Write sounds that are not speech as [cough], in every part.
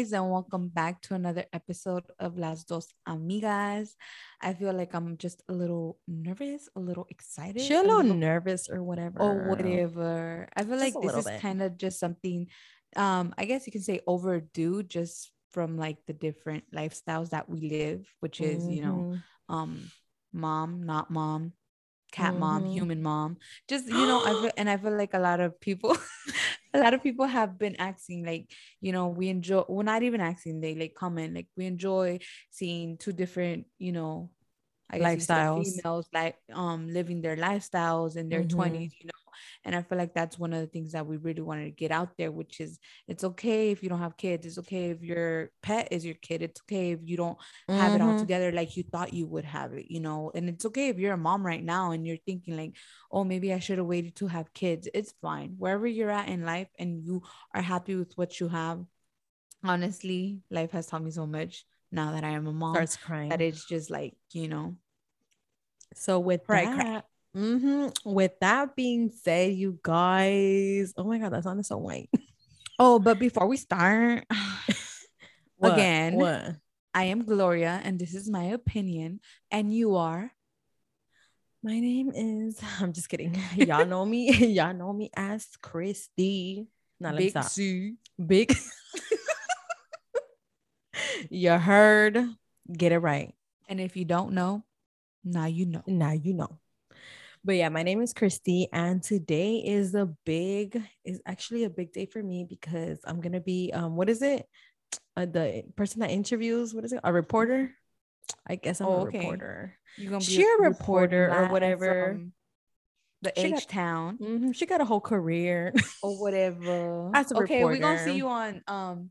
Guys, and welcome back to another episode of Las Dos Amigas. I feel like I'm just a little nervous, a little excited. She a little, nervous or whatever. or whatever. I feel Just like this is kind of just something um I guess you can say overdue just from like the different lifestyles that we live, which is, you know, Mhm. um mom, not mom, cat mom, Mhm. human mom. Just you know, I [gasps] feel and I feel like a lot of people [laughs] a lot of people have been asking like, you know, we enjoy well not even asking, they like comment like we enjoy seeing two different, you know, I guess you could say Lifestyles. females like um living their lifestyles in their Mhm. 20s, you know. And I feel like that's one of the things that we really wanted to get out there, which is it's okay if you don't have kids. It's okay if your pet is your kid. It's okay if you don't have it all Mhm. together like you thought you would have it, you know. And it's okay if you're a mom right now and you're thinking like, oh, maybe I should have waited to have kids. It's fine. Wherever you're at in life and you are happy with what you have. Honestly, life has taught me so much now that I am a mom Starts crying. that it's just like, you know, So with Cry, that, cry. Mhm, with that being said, you guys, oh my god, that sounded so white. oh, but before we start, [sighs] What? Again. what? I am Gloria and this is my opinion. And you are My name is. [sighs] I'm just kidding. [laughs] Y'all know me. [laughs] Y'all know me as Christy. Me Big stop. C. Big. [laughs] you heard. Get it right. And if you don't know, now you know. Now you know. But yeah, my name is Christy, and today is a big is actually a big day for me because I'm gonna be um what is it? Uh, the person that interviews what is it? A reporter? I guess I'm Oh, a okay. reporter. You're gonna She a reporting reporter or whatever. from The She got- H town Mhm, She got a whole career. [laughs] or whatever. As a okay, we're gonna see you on um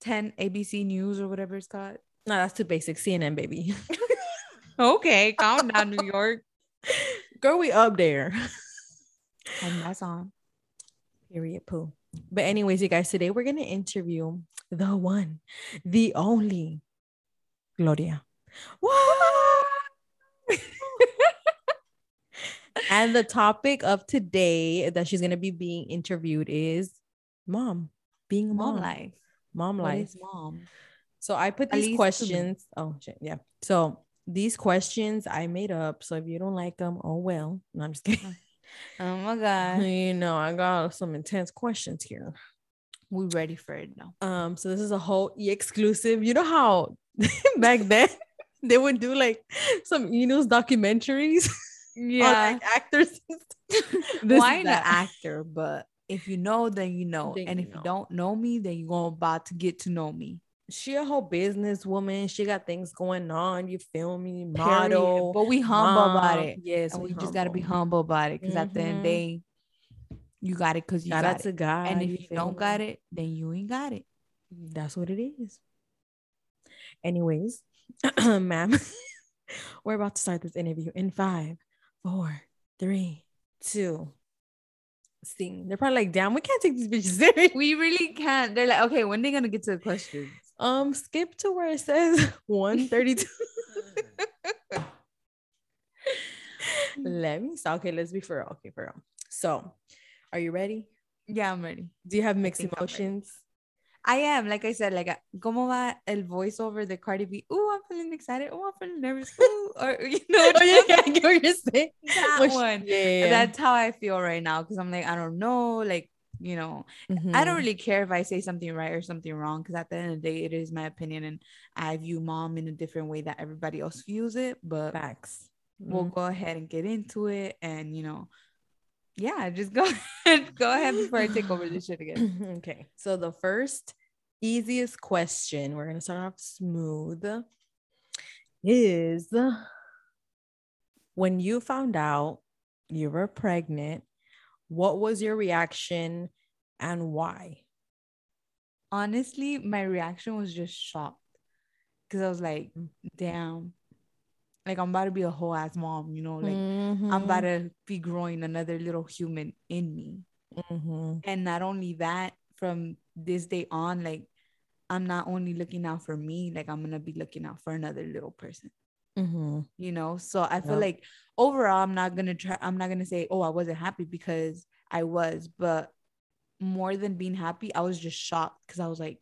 10 ABC News or whatever it's called. no, that's too basic. CNN baby. [laughs] Okay, calm down, New York. Girl, we up there. [laughs] And that's on. Period poo. But anyways, you guys, today we're gonna interview the one, the only Gloria. What? and the topic of today that she's gonna be being interviewed is mom, being a Mom mom, life. mom What life. mom? So I put these questions. Oh shit, yeah. So these questions I made up. So if you don't like them, oh well. No, I'm just kidding. [laughs] Oh my god. you know, I got some intense questions here. We ready for it now. Um, so this is a whole exclusive. You know how [laughs] back then [laughs] they would do like some e news documentaries on like actors. and stuff? This well, I an actor, but if you know, then you know. Then and you if know. you don't know me, then you're about to get to know me. She a whole businesswoman. She got things going on. You feel me? Period. Model. But we humble about it. Yes, and we we just gotta be humble. about it. Because at the end of the Mhm. day, you got it because you Shout got out it. to God. and if you feel don't me? got it, then you ain't got it. That's what it is. Anyways, [clears throat] ma'am, [laughs] we're about to start this interview in five, four, three, two. Sing. They're probably like, damn, we can't take these bitches [laughs] serious. We really can't. They're like, okay, when they gonna get to the questions? Um, skip to where it says [laughs] 132. [laughs] Let me stop. Okay, let's be for real. Okay, for real. So, are you ready? Yeah, I'm ready. Do you have mixed emotions? I am, like I said, like, ¿cómo va el voiceover de Cardi B? Oh, I'm feeling excited. Oh, I'm feeling nervous. [laughs] Ooh, or you know, Oh, yeah, yeah, I get what you're saying. that When one. Yeah, yeah, yeah. That's how I feel right now because I'm like, I don't know, like, you know, I Mhm. don't really care if I say something right or something wrong because at the end of the day, it is my opinion and I view mom in a different way that everybody else views it. But facts. we'll Mhm. go ahead and get into it and, you know, yeah, just go [laughs] ahead, go ahead before I take over this shit again. [clears throat] okay. So the first easiest question, we're gonna start off smooth, is when you found out you were pregnant, what was your reaction and why? Honestly, my reaction was just shocked because I was like, Mm. damn, like I'm about to be a whole ass mom, you know, like Mm-hmm. I'm about to be growing another little human in me. Mhm. And not only that, from this day on, like I'm not only looking out for me, like I'm gonna be looking out for another little person, Mhm. you know. So I feel like overall, I'm not gonna try, I'm not gonna say, oh, I wasn't happy because I was, but more than being happy, I was just shocked because I was like,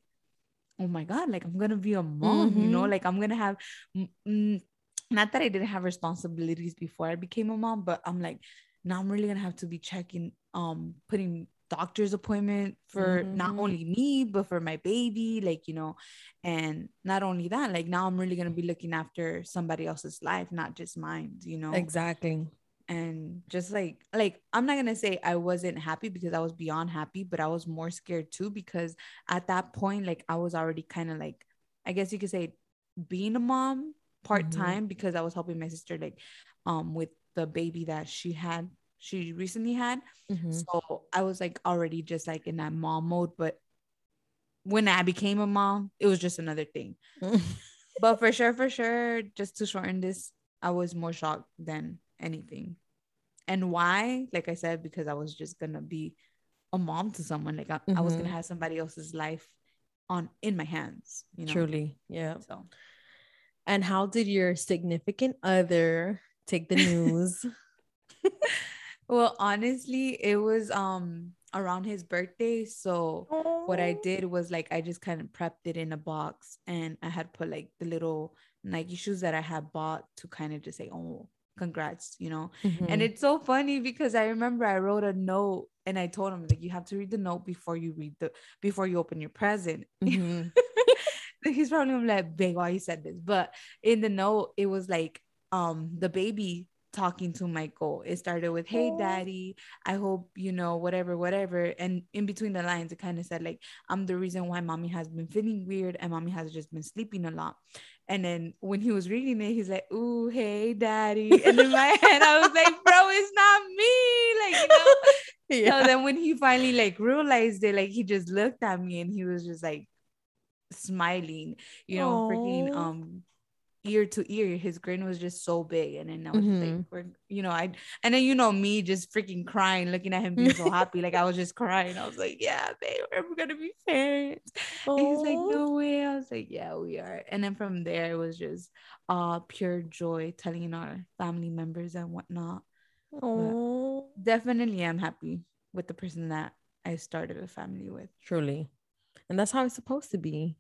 oh my God, like I'm gonna be a mom, mm-hmm. you know, mm-hmm. like I'm gonna have mm, not that I didn't have responsibilities before I became a mom, but I'm like, now I'm really gonna have to be checking, um, putting doctor's appointment for mm-hmm. not only me but for my baby like you know and not only that like now i'm really going to be looking after somebody else's life not just mine you know exactly and just like like i'm not going to say i wasn't happy because i was beyond happy but i was more scared too because at that point like i was already kind of like i guess you could say being a mom part-time mm-hmm. because i was helping my sister like um with the baby that she had she recently had. Mm-hmm. So I was like already just like in that mom mode. But when I became a mom, it was just another thing. [laughs] but for sure, for sure, just to shorten this, I was more shocked than anything. And why? Like I said, because I was just gonna be a mom to someone. Like I, mm-hmm. I was gonna mm-hmm. have somebody else's life on in my hands. You know? Truly, yeah. So, and how did your significant other take the news? [laughs] Well, honestly, it was um around his birthday. So Aww. what I did was like I just kind of prepped it in a box and I had put like the little Nike shoes that I had bought to kind of just say, Oh, congrats, you know. Mm-hmm. And it's so funny because I remember I wrote a note and I told him like you have to read the note before you read the before you open your present. Mm-hmm. [laughs] He's probably like, big why you said this. But in the note, it was like um the baby talking to Michael. It started with, Hey, daddy, I hope you know, whatever, whatever. And in between the lines, it kind of said, like, I'm the reason why mommy has been feeling weird and mommy has just been sleeping a lot. And then when he was reading it, he's like, Ooh, hey, daddy. And in my head, I was like, Bro, it's not me. Like, you know. [laughs] Yeah. So then when he finally like realized it, like he just looked at me and he was just like smiling, you know, Aww. freaking um ear to ear. His grin was just so big. And then I was mm-hmm. like, we're, you know, I, and then, you know, me just freaking crying, looking at him being so [laughs] happy. Like I was just crying. I was like, yeah, babe, we're going to be parents. And he's like, no way. I was like, yeah, we are. And then from there, it was just uh pure joy telling our family members and whatnot. Oh, definitely, I'm happy with the person that I started a family with. Truly. And that's how it's supposed to be.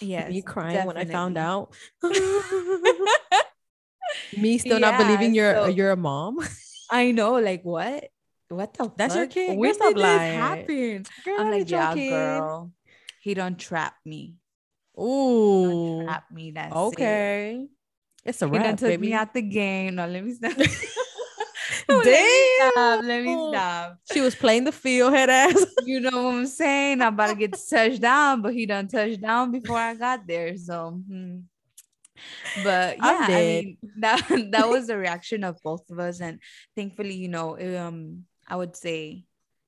Yes. Me crying definitely. when I found out. [laughs] [laughs] Me still yeah, not believing you're so, you're a mom. I know, like what? What the That's fuck? your kid. When did this happen? Girl, I'm like, yeah, girl. He don't trap me. Ooh, trap me. That's okay. It. It's a wrap, he done took baby. me out the game. No, let me stop. [laughs] Damn. [laughs] Let me stop. Let me stop. She was playing the field head ass. [laughs] you know what I'm saying? I'm about to get touched down, but he done touched down before I got there. So, hmm. but yeah, I mean [laughs] that that was the reaction of both of us, and thankfully, you know, um, I would say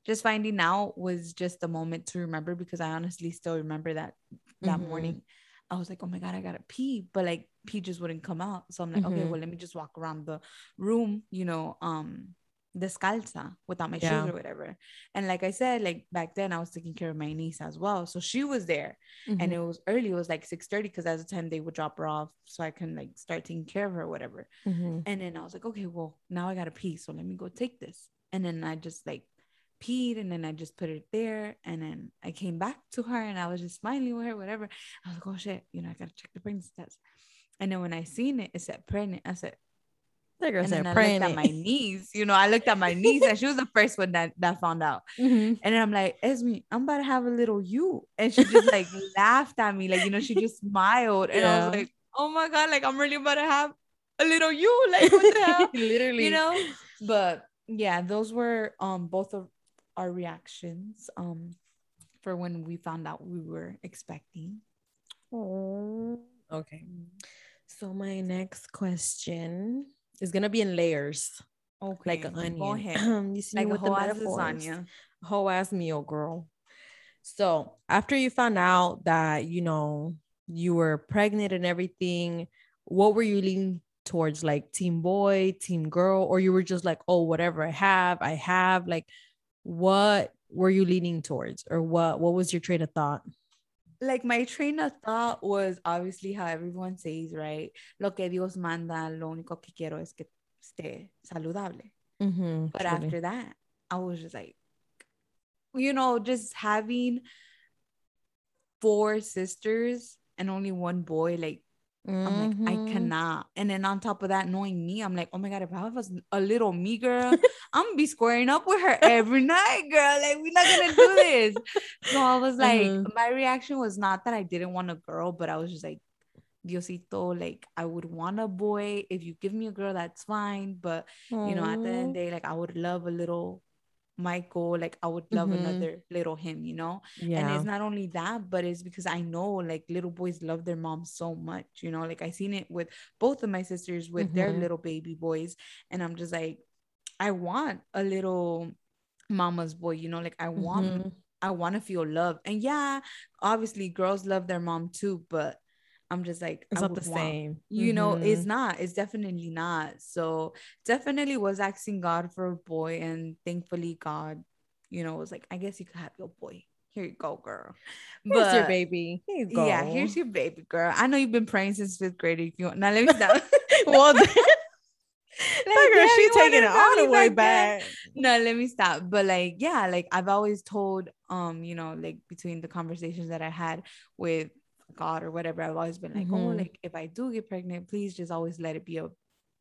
just finding out was just a moment to remember because I honestly still remember that that mm-hmm. morning. I was like, oh my God, I gotta pee. But like just wouldn't come out. So I'm like, mm-hmm. okay, well, let me just walk around the room, you know, um, descalza without my yeah. shoes or whatever. And like I said, like back then I was taking care of my niece as well. So she was there mm-hmm. and it was early, it was like 6 30 because at the time they would drop her off so I can like start taking care of her or whatever. Mm-hmm. And then I was like, okay, well, now I gotta pee. So let me go take this. And then I just like peed and then I just put it there. And then I came back to her and I was just smiling with her, whatever. I was like, oh shit, you know, I gotta check the pregnancy test. And then when I seen it, it said pregnant. I said, that girl and said pregnant. I looked at my niece. You know, I looked at my niece and she was the first one that, that found out. [laughs] Mm-hmm. And then I'm like, Esme, I'm about to have a little you. And she just like [laughs] laughed at me. Like, you know, she just smiled. And yeah. I was like, oh my God, like I'm really about to have a little you. [laughs] Like, what the hell? Literally. You know? But yeah, those were um both of our reactions um for when we found out we were expecting. Oh, okay. So my next question is gonna be in layers. Okay, like an onion. Go ahead. [clears throat] you see like with the lasagna. Whole ass meal, girl. So after you found out that you know you were pregnant and everything, what were you leaning towards? Like team boy, team girl, or you were just like, oh, whatever I have, I have. Like, what were you leaning towards or what what was your train of thought like my train of thought was obviously how everyone says right? Lo que dios manda lo único que quiero es que esté saludable. Mm-hmm, but truly. after that i was just like you know, just having four sisters and only one boy, like I'm like, I Mhm. cannot. And then on top of that, knowing me, I'm like, oh my God, if I was a little me girl, [laughs] I'm gonna be squaring up with her every night, girl. Like, we're not gonna do this. So I was [laughs] like, Mhm. my reaction was not that I didn't want a girl, but I was just like, Diosito, like, I would want a boy. If you give me a girl, that's fine. But you know, at the end of the day, like I would love a little Michael, like I would love Mhm. another little him, you know. yeah. And it's not only that, but it's because I know like little boys love their mom so much, you know. Like I seen it with both of my sisters with their Mhm. little baby boys, and I'm just like, I want a little mama's boy, you know. Like I want, Mhm. I want to feel love, and yeah, obviously girls love their mom too, but I'm just like, It's not the want same. you know it's Mhm. not it's definitely not so definitely was asking god for a boy and thankfully god you know was like i guess you could have your boy here you go girl Here's your baby. Here you go. yeah here's your baby girl i know you've been praying since fifth grade if you want now let me stop [laughs] well, then, [laughs] [laughs] Like, girl, damn, she taking it all the way back back. no let me stop but like yeah like i've always told um you know like between the conversations that i had with god or whatever i've always been like oh Mhm. like if i do get pregnant please just always let it be a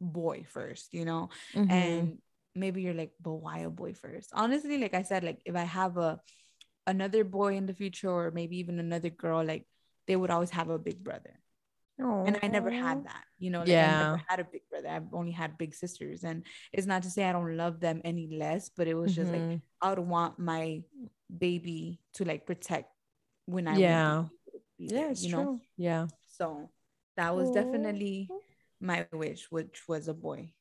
boy first you know Mhm. and maybe you're like but why a boy first honestly like i said like if i have a another boy in the future or maybe even another girl like they would always have a big brother and i never had that you know like i Yeah. never had a big brother i've only had big sisters and it's not to say i don't love them any less but it was just like Mhm. i would want my baby to like protect when i Yeah. Be able to be yeah, there, you true. know Yeah. so that was Aw. definitely my wish which was a boy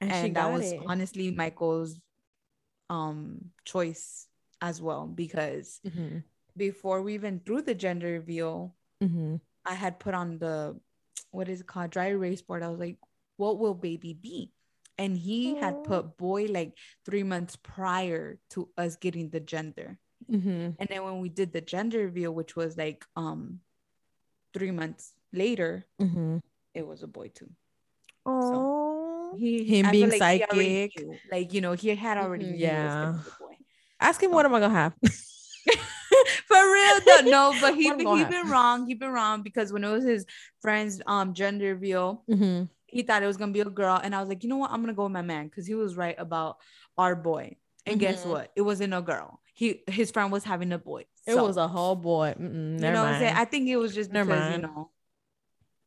And, and that was it. honestly michael's um choice as well because Mhm. before we even threw the gender reveal Mhm. i had put on the what is it called dry erase board i was like what will baby be and he Aw. had put boy like three months prior to us getting the gender Mhm. and then when we did the gender reveal which was like um three months later Mhm. it was a boy too Aw. he Him I being like psychic. like you know he had already Mhm, was yeah. gonna be a boy Ask him So- what am I gonna have? [laughs] [laughs] For real though, no, [laughs] but he he been wrong. He been wrong because when it was his friend's um gender reveal, Mhm. he thought it was gonna be a girl, and I was like, you know what, I'm gonna go with my man because he was right about our boy. And guess Mhm. what? It wasn't a girl. He his friend was having a boy. It was a whole boy. You know what I'm saying. mind. I think it was just Never because you know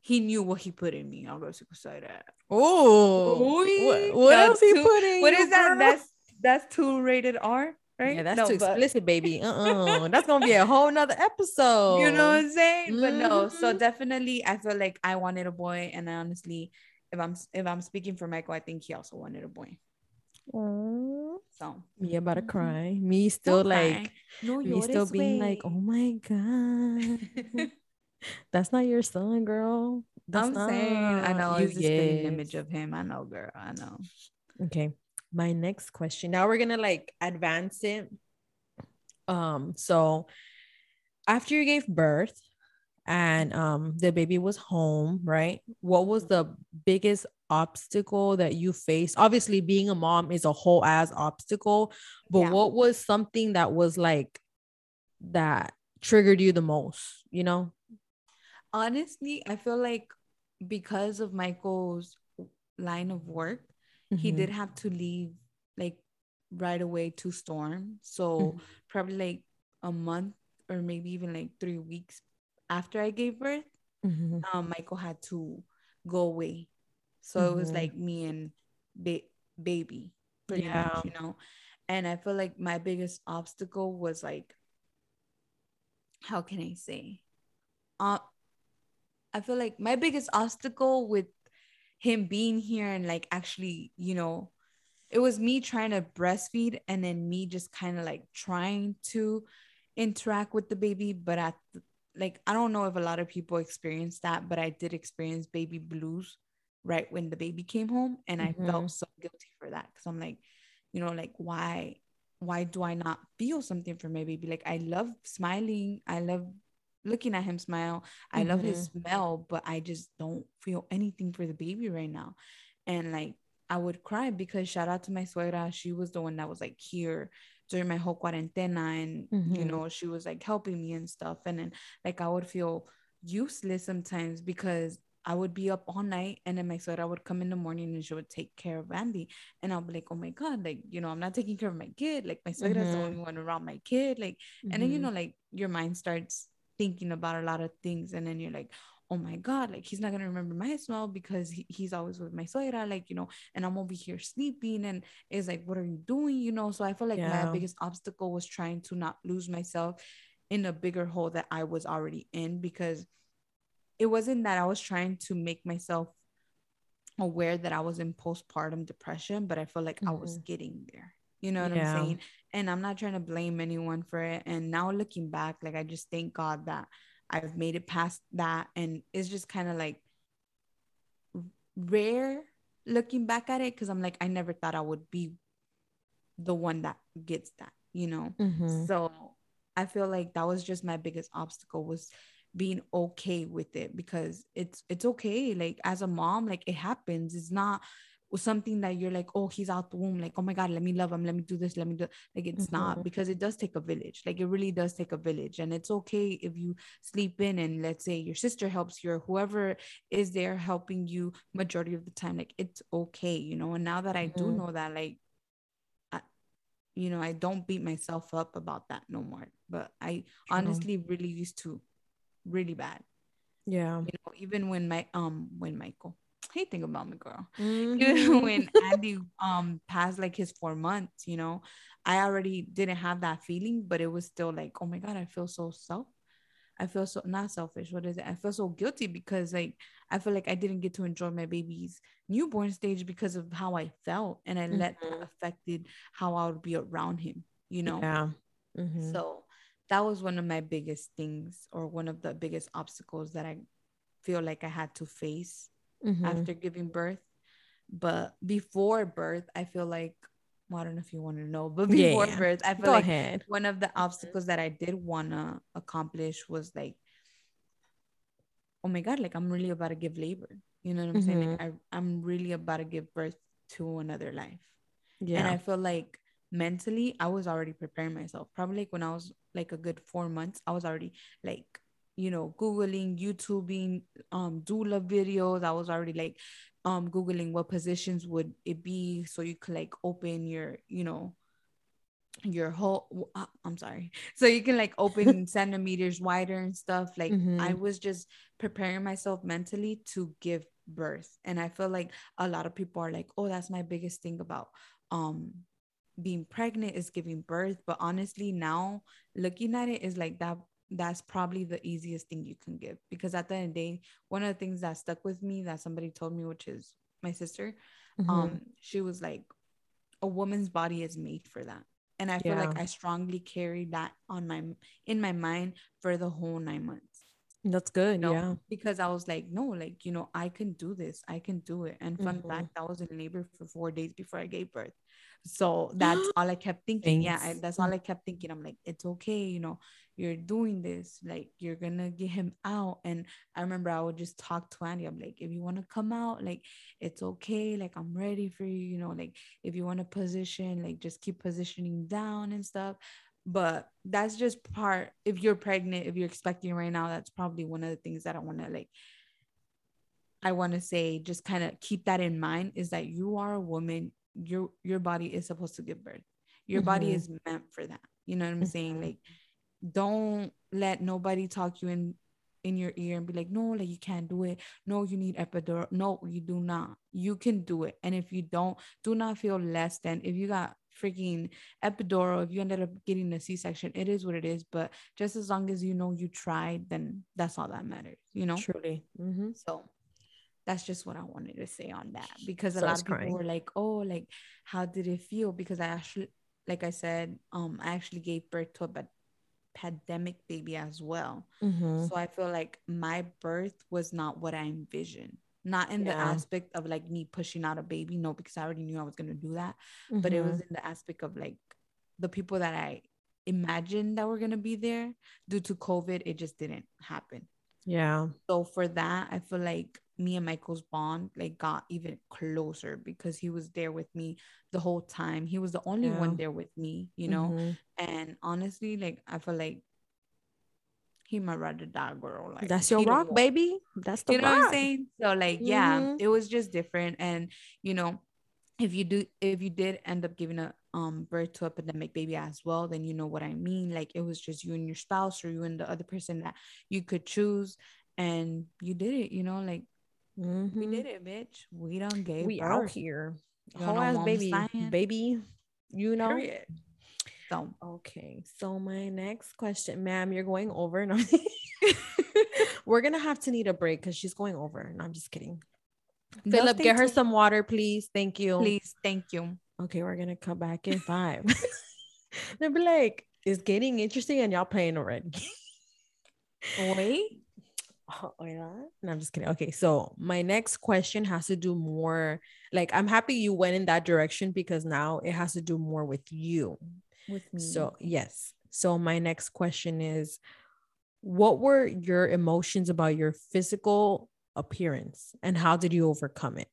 he knew what he put in me. I guess you could say that. Oh, what, what else he too- put in? What is that? girl? That's that's two rated R, right? yeah, that's No, too but- explicit, baby. [laughs] Uh-uh. That's gonna be a whole nother episode. You know what I'm saying? But no, so Mhm. definitely I feel like I wanted a boy and I honestly if I'm if I'm speaking for Michael, I think he also wanted a boy. Aw. So Me about to Mhm. cry. Me still don't like cry. no, me still being like, oh my god, [laughs] that's not your son, girl. That's I'm saying I know you it's the spitting yes. image of him. I know, girl. I know. Okay. My next question. Now we're gonna like advance it. Um, so after you gave birth and um the baby was home, right? What was the biggest obstacle that you faced? Obviously, being a mom is a whole ass obstacle, but Yeah. what was something that was like that triggered you the most, you know? Honestly, I feel like because of Michael's line of work, he Mhm. did have to leave like right away to storm. So Mhm. probably like a month or maybe even like three weeks after I gave birth, Mhm. um, Michael had to go away. So it was Mhm. like me and ba- baby, pretty Yeah. much, you know. And I feel like my biggest obstacle was like, how can I say? Uh, I feel like my biggest obstacle with him being here and like actually, you know, it was me trying to breastfeed and then me just kind of like trying to interact with the baby. But at the, like, I don't know if a lot of people experience that, but I did experience baby blues right when the baby came home. And I Mhm. felt so guilty for that because I'm like, you know, like, why? Why do I not feel something for my baby? Like, I love smiling. I love looking at him smile. I love his smell, but I just don't feel anything for the baby right now. And like I would cry because shout out to my suegra. She was the one that was like here during my whole cuarentena and Mhm. you know she was like helping me and stuff and then like i would feel useless sometimes because i would be up all night and then my suegra would come in the morning and she would take care of andy and i'll be like oh my god like you know i'm not taking care of my kid like my suegra's the Mhm. only one around my kid like and then you Mhm. know like your mind starts thinking about a lot of things and then you're like oh my god like he's not gonna remember my smell because he, he's always with my suegra like you know and i'm over here sleeping and it's like what are you doing you know so i feel like Yeah. my biggest obstacle was trying to not lose myself in a bigger hole that i was already in because it wasn't that i was trying to make myself aware that i was in postpartum depression but i feel like i was Mhm. getting there you know what Yeah. i'm saying and i'm not trying to blame anyone for it and now looking back like i just thank god that i've made it past that and it's just kind of like rare looking back at it because i'm like i never thought i would be the one that gets that you know Mhm. so i feel like that was just my biggest obstacle was being okay with it because it's it's okay like as a mom like it happens it's not something that you're like oh he's out the womb like oh my god let me love him let me do this let me do like it's not Mhm. because it does take a village like it really does take a village and it's okay if you sleep in and let's say your sister helps you or whoever is there helping you majority of the time like it's okay you know and now that i do Mhm. know that like I, you know i don't beat myself up about that no more but i True. honestly really used to really bad Yeah. you know even when my um when michael hey think about me girl [laughs] even Mhm. when andy um passed like his four months you know i already didn't have that feeling but it was still like oh my god i feel so self i feel so not selfish what is it i feel so guilty because like i feel like i didn't get to enjoy my baby's newborn stage because of how i felt and i let that Mhm. affected how i would be around him you know Yeah. Mhm. so that was one of my biggest things or one of the biggest obstacles that i feel like i had to face Mhm. after giving birth. But before birth, I feel like well, I don't know if you want to know, but [laughs] before yeah. birth, I feel Go like ahead. one of the obstacles that I did wanna accomplish was like, oh my god, like I'm really about to give labor. You know what I'm saying? Like I, I'm really about to give birth to another life. Yeah. And I feel like mentally, I was already preparing myself. Probably like when I was like a good four months, I was already like, you know, Googling, YouTubing, um, doula videos. I was already like um Googling what positions would it be so you could like open your, you know, your whole uh, I'm sorry. [laughs] So you can like open [laughs] centimeters wider and stuff. Like I Mhm. was just preparing myself mentally to give birth. And I feel like a lot of people are like, "Oh, that's my biggest thing about um being pregnant is giving birth." But honestly, now looking at it is like that that's probably the easiest thing you can give because at the end of the day, one of the things that stuck with me that somebody told me, which is my sister, Mhm. um, she was like, a woman's body is made for that and i feel Yeah. like i strongly carried that on my in my mind for the whole nine months That's good. you know Yeah. because i was like no like you know i can do this i can do it and fun Mhm. fact i was in labor for four days before i gave birth so that's [gasps] all i kept thinking yeah I, that's all i kept thinking i'm like it's okay you know you're doing this like you're gonna get him out and i remember i would just talk to andy i'm like if you want to come out like it's okay like i'm ready for you you know like if you want to position like just keep positioning down and stuff but that's just part if you're pregnant if you're expecting right now that's probably one of the things that i want to like i want to say just kind of keep that in mind is that you are a woman your your body is supposed to give birth. Your body Mhm. is meant for that. You know what i'm saying? Mhm. like don't let nobody talk you in in your ear and be like no like you can't do it. No you need epidural. No you do not. You can do it. And if you don't do not feel less than if you got freaking epidural if you ended up getting a c-section it is what it is but just as long as you know you tried then that's all that matters you know Truly. Mhm. so that's just what I wanted to say on that because a lot of people crying. were like, "Oh, like how did it feel?" Because I actually, like I said, um, I actually gave birth to a pa- pandemic baby as well. Mhm. So I feel like my birth was not what I envisioned. Not in the aspect of like me pushing out a baby, no, because I already knew I was gonna do that. But it was Mhm. in the aspect of like the people that I imagined that were gonna be there due to COVID, it just didn't happen. Yeah. So for that, I feel like me and Michael's bond like got even closer because he was there with me the whole time. He was the only Yeah. one there with me, you know. Mhm. And honestly, like I feel like he my rather die girl. Like That's your rock, baby. That's the You know what I'm saying? So like, yeah, Mhm. it was just different. And you know, if you do, if you did end up giving a um birth to a pandemic baby as well, then you know what I mean. Like it was just you and your spouse, or you and the other person that you could choose, and you did it. You know, like we Mhm. did it, bitch. We don't gave We out here. You Whole ass baby. saying? Baby. You know. Period. So Okay, so my next question, ma'am, you're going over. No. [laughs] [laughs] We're gonna have to need a break because she's going over. No, I'm just kidding. Philip, get her tuned. some water, please. Thank you. please, thank you. Okay, we're gonna come back in five. [laughs] They'll be like, it's getting interesting and y'all playing already. Wait. Oh, yeah. No, I'm just kidding. Okay, so my next question has to do more like I'm happy you went in that direction because now it has to do more with you. With me. So, yes. So, my next question is What were your emotions about your physical appearance and how did you overcome it?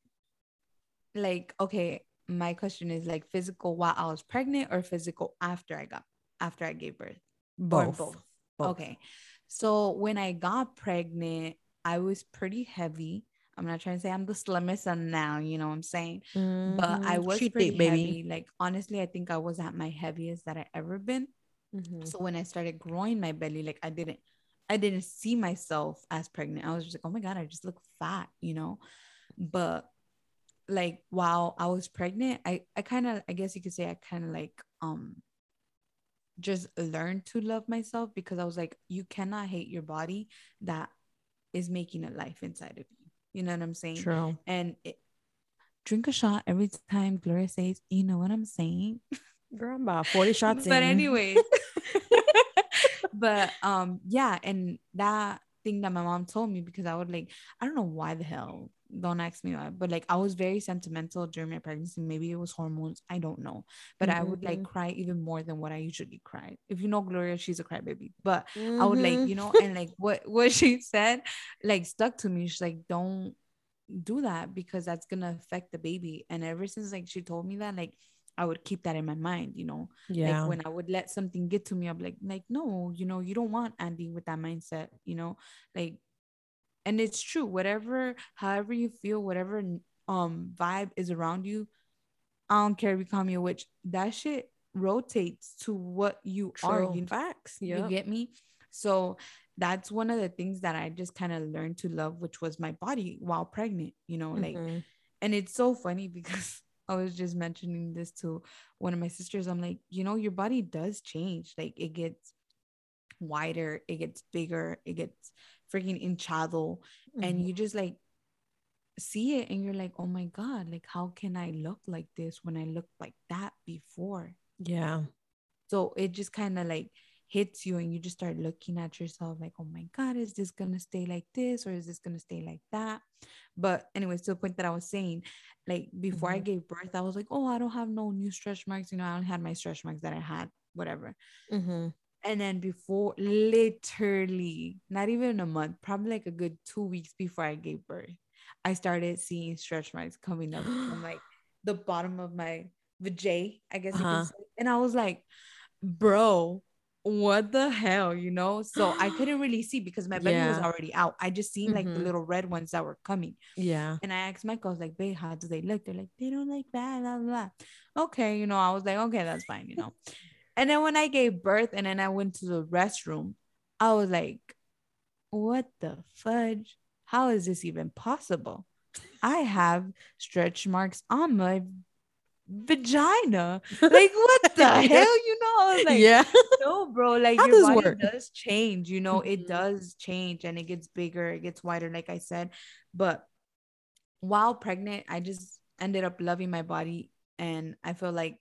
like okay my question is like physical while i was pregnant or physical after i got after i gave birth Both. both Both. okay so when i got pregnant i was pretty heavy i'm not trying to say i'm the slimmest and now you know what i'm saying but i Mhm. was Treat pretty it, baby. heavy like honestly i think i was at my heaviest that i ever been Mhm. so when i started growing my belly like i didn't i didn't see myself as pregnant i was just like oh my god i just look fat you know but like while i was pregnant i i kind of i guess you could say i kind of like um just learned to love myself because i was like you cannot hate your body that is making a life inside of you you know what i'm saying True. and it, drink a shot every time gloria says you know what i'm saying [laughs] Girl, I'm about 40 shots but in. anyways [laughs] [laughs] but um yeah and that thing that my mom told me because i would like i don't know why the hell don't ask me why but like i was very sentimental during my pregnancy. Maybe it was hormones. I don't know. But i would like Mhm. cry even more than what i usually cry. If you know gloria she's a crybaby. But i would like Mhm. you know and like what [laughs] what she said like stuck to me. She's like don't do that because that's gonna affect the baby. And ever since like she told me that like i would keep that in my mind you know? Yeah. like when I would let something get to me, I'm like, like, no, you know, you don't want Andy with that mindset, you know, like, and it's true. Whatever, however you feel, whatever um vibe is around you, I don't care if you call me a witch. That shit rotates to what you are. True. You, Facts. you get me? So that's one of the things that I just kind of learned to love, which was my body while pregnant. You know, like Mhm. and it's so funny [laughs] because I was just mentioning this to one of my sisters. I'm like, you know, your body does change. Like it gets wider, it gets bigger, it gets freaking hinchado, and Mhm. you just like see it and you're like, oh my God, like how can I look like this when I looked like that before? yeah. So it just kind of like hits you and you just start looking at yourself like, oh my God, is this to stay like this or is this to stay like that? But, anyways, to the point that I was saying, like before I Mhm. gave birth, I was like, oh, I don't have no new stretch marks. You know, I don't have my stretch marks that I had, whatever. Mhm. And then before, literally, not even a month, probably like a good two weeks before I gave birth, I started seeing stretch marks coming up [gasps] from like the bottom of my vajay, I guess Uh-huh. And I was like, bro, what the hell, you know? So [gasps] I couldn't really see because my belly was already out. I just seen like the Mhm. little red ones that were coming. Yeah. And I asked Michael, I was like, babe, how do they look? They're like, they don't like that, blah, blah, blah. Okay, you know, I was like, okay, that's fine, you know. And then when I gave birth and then I went to the restroom, I was like, what the fudge? How is this even possible? I have stretch marks on my vagina. Like, what [laughs] the hell? You know, like, yeah. no, bro. Like How your does body work? does change, you know, Mhm. it does change and it gets bigger, it gets wider, like I said. But while pregnant, I just ended up loving my body. And I feel like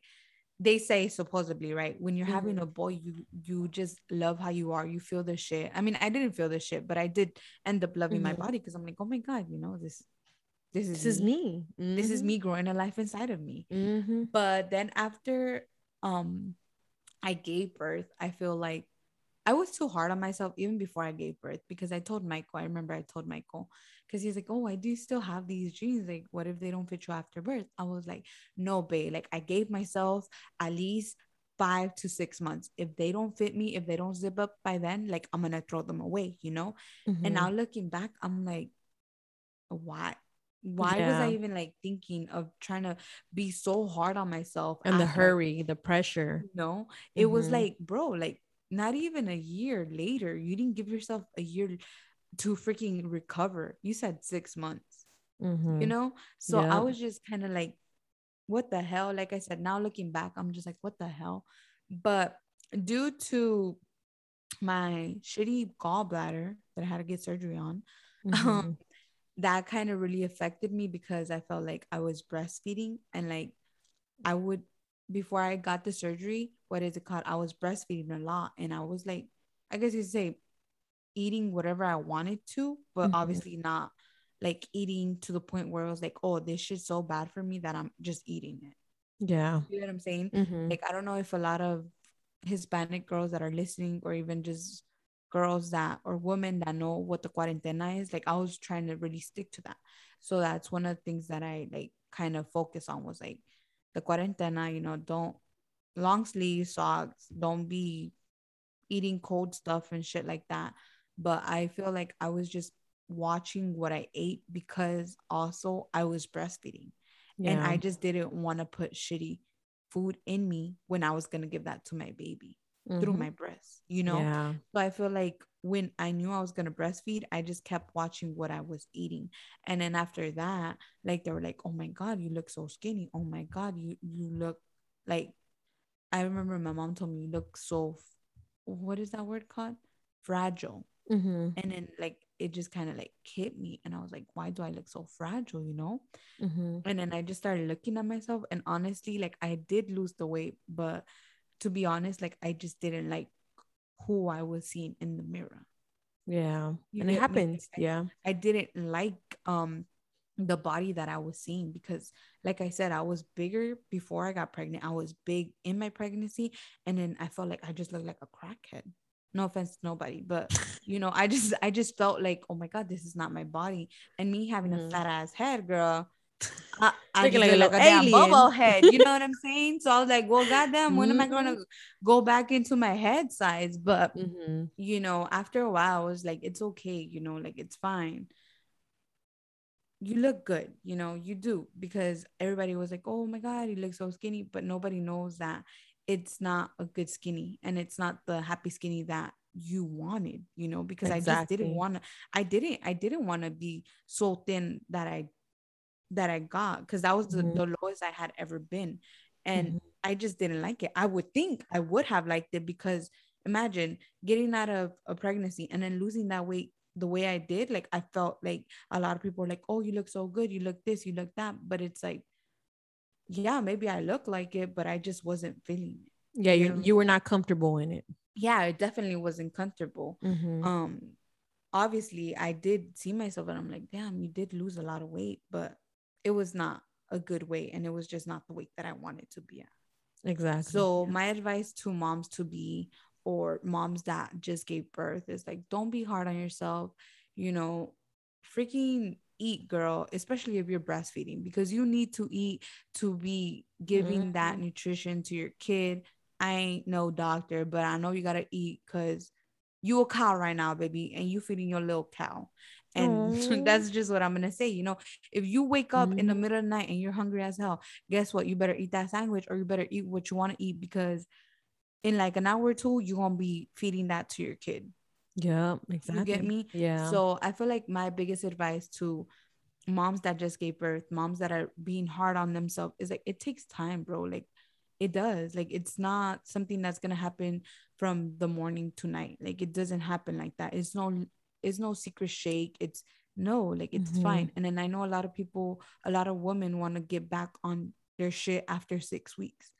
they say supposedly, right? When you're having Mhm. a boy, you you just love how you are. You feel the shit. I mean, I didn't feel the shit, but I did end up loving my Mhm. body because I'm like, oh my God, you know, this this is This is me. me. This is me growing a life inside of me Mm-hmm. but then after um i gave birth i feel like I was too hard on myself even before I gave birth because I told Michael, I remember I told Michael, because he's like, Oh, I do still have these jeans. Like, what if they don't fit you after birth? I was like, No, babe. Like, I gave myself at least five to six months. If they don't fit me, if they don't zip up by then, like, I'm gonna throw them away, you know? Mhm. And now looking back, I'm like, Why? Why was I even like thinking of trying to be so hard on myself and the after I hurry, the pressure. you know it was Mhm. like bro like not even a year later you didn't give yourself a year to freaking recover. You said six months you Mhm. know? So i was just kind of like what the hell? Like i said now looking back i'm just like what the hell? But due to my shitty gallbladder that i had to get surgery on Mhm. that kind of really affected me because I felt like I was breastfeeding and like I would before I got the surgery, what is it called? I was breastfeeding a lot and I was like, I guess you could say eating whatever I wanted to, but Mhm. obviously not like eating to the point where I was like, oh, this shit's so bad for me that I'm just eating it. Yeah. You know what I'm saying? Mhm. Like I don't know if a lot of Hispanic girls that are listening or even just girls that or women that know what the cuarentena is, like I was trying to really stick to that. So that's one of the things that I like kind of focus on was like the cuarentena, you know, don't long sleeve socks, don't be eating cold stuff and shit like that. But I feel like I was just watching what I ate because also I was breastfeeding and I just didn't want to put shitty food in me when I was gonna give that to my baby through Mhm. my breast, you know. Yeah. So I feel like when I knew I was gonna breastfeed, I just kept watching what I was eating, and then after that, like they were like, "Oh my god, you look so skinny. Oh my god, you you look like." I remember my mom told me you look so, what is that word called? Fragile Mhm. and then like it just kind of like hit me and i was like why do i look so fragile you know Mhm. and then i just started looking at myself and honestly like i did lose the weight but to be honest like i just didn't like who i was seeing in the mirror Yeah. You and it get me? Like, happens. I- Yeah. i didn't like um the body that i was seeing because like i said i was bigger before i got pregnant i was big in my pregnancy and then i felt like i just looked like a crackhead no offense to nobody but [laughs] you know i just i just felt like oh my god this is not my body and me having Mhm. a fat ass head girl [laughs] I, I just like like a little damn alien. bubble head. You know what I'm [laughs] saying? So I was like, well, goddamn, when am I gonna go back into my head size? But Mhm. you know, after a while, I was like, it's okay, you know, like it's fine. You look good, you know, you do because everybody was like, oh my God, you look so skinny, but nobody knows that it's not a good skinny and it's not the happy skinny that you wanted, you know, because I just didn't want to, I didn't, I didn't want to be so thin that I, that I got because that was the, Mhm. the lowest I had ever been. And Mhm. I just didn't like it. I would think I would have liked it because imagine getting out of a pregnancy and then losing that weight the way I did. Like I felt like a lot of people were like, "Oh, you look so good. You look this. You look that." But it's like, yeah, maybe I look like it, but I just wasn't feeling it. Yeah. You You know? you were not comfortable in it. Yeah, it definitely wasn't comfortable. Mhm. Um, obviously, I did see myself, and I'm like, damn, you did lose a lot of weight, but it was not a good weight, and it was just not the weight that I wanted to be at. Exactly. So my advice to moms to be or moms that just gave birth is like don't be hard on yourself. You know, freaking eat girl, especially if you're breastfeeding because you need to eat to be giving that Mhm. nutrition to your kid. I ain't no doctor, but I know you got to eat cuz you a cow right now, baby, and you feeding your little cow. And [laughs] Aw. that's just what I'm gonna say. You know, if you wake up in the Mhm. middle of the night and you're hungry as hell, guess what? You better eat that sandwich or you better eat what you want to eat because in like an hour or two, you're gonna be feeding that to your kid. Yeah. Exactly. You get me? Yeah. So I feel like my biggest advice to moms that just gave birth, moms that are being hard on themselves is like it takes time, bro. Like it does. Like it's not something that's gonna happen from the morning to night. Like it doesn't happen like that. It's no it's no secret shake. It's no, like it's Mhm. fine. And then I know a lot of people, a lot of women want to get back on their shit after six weeks.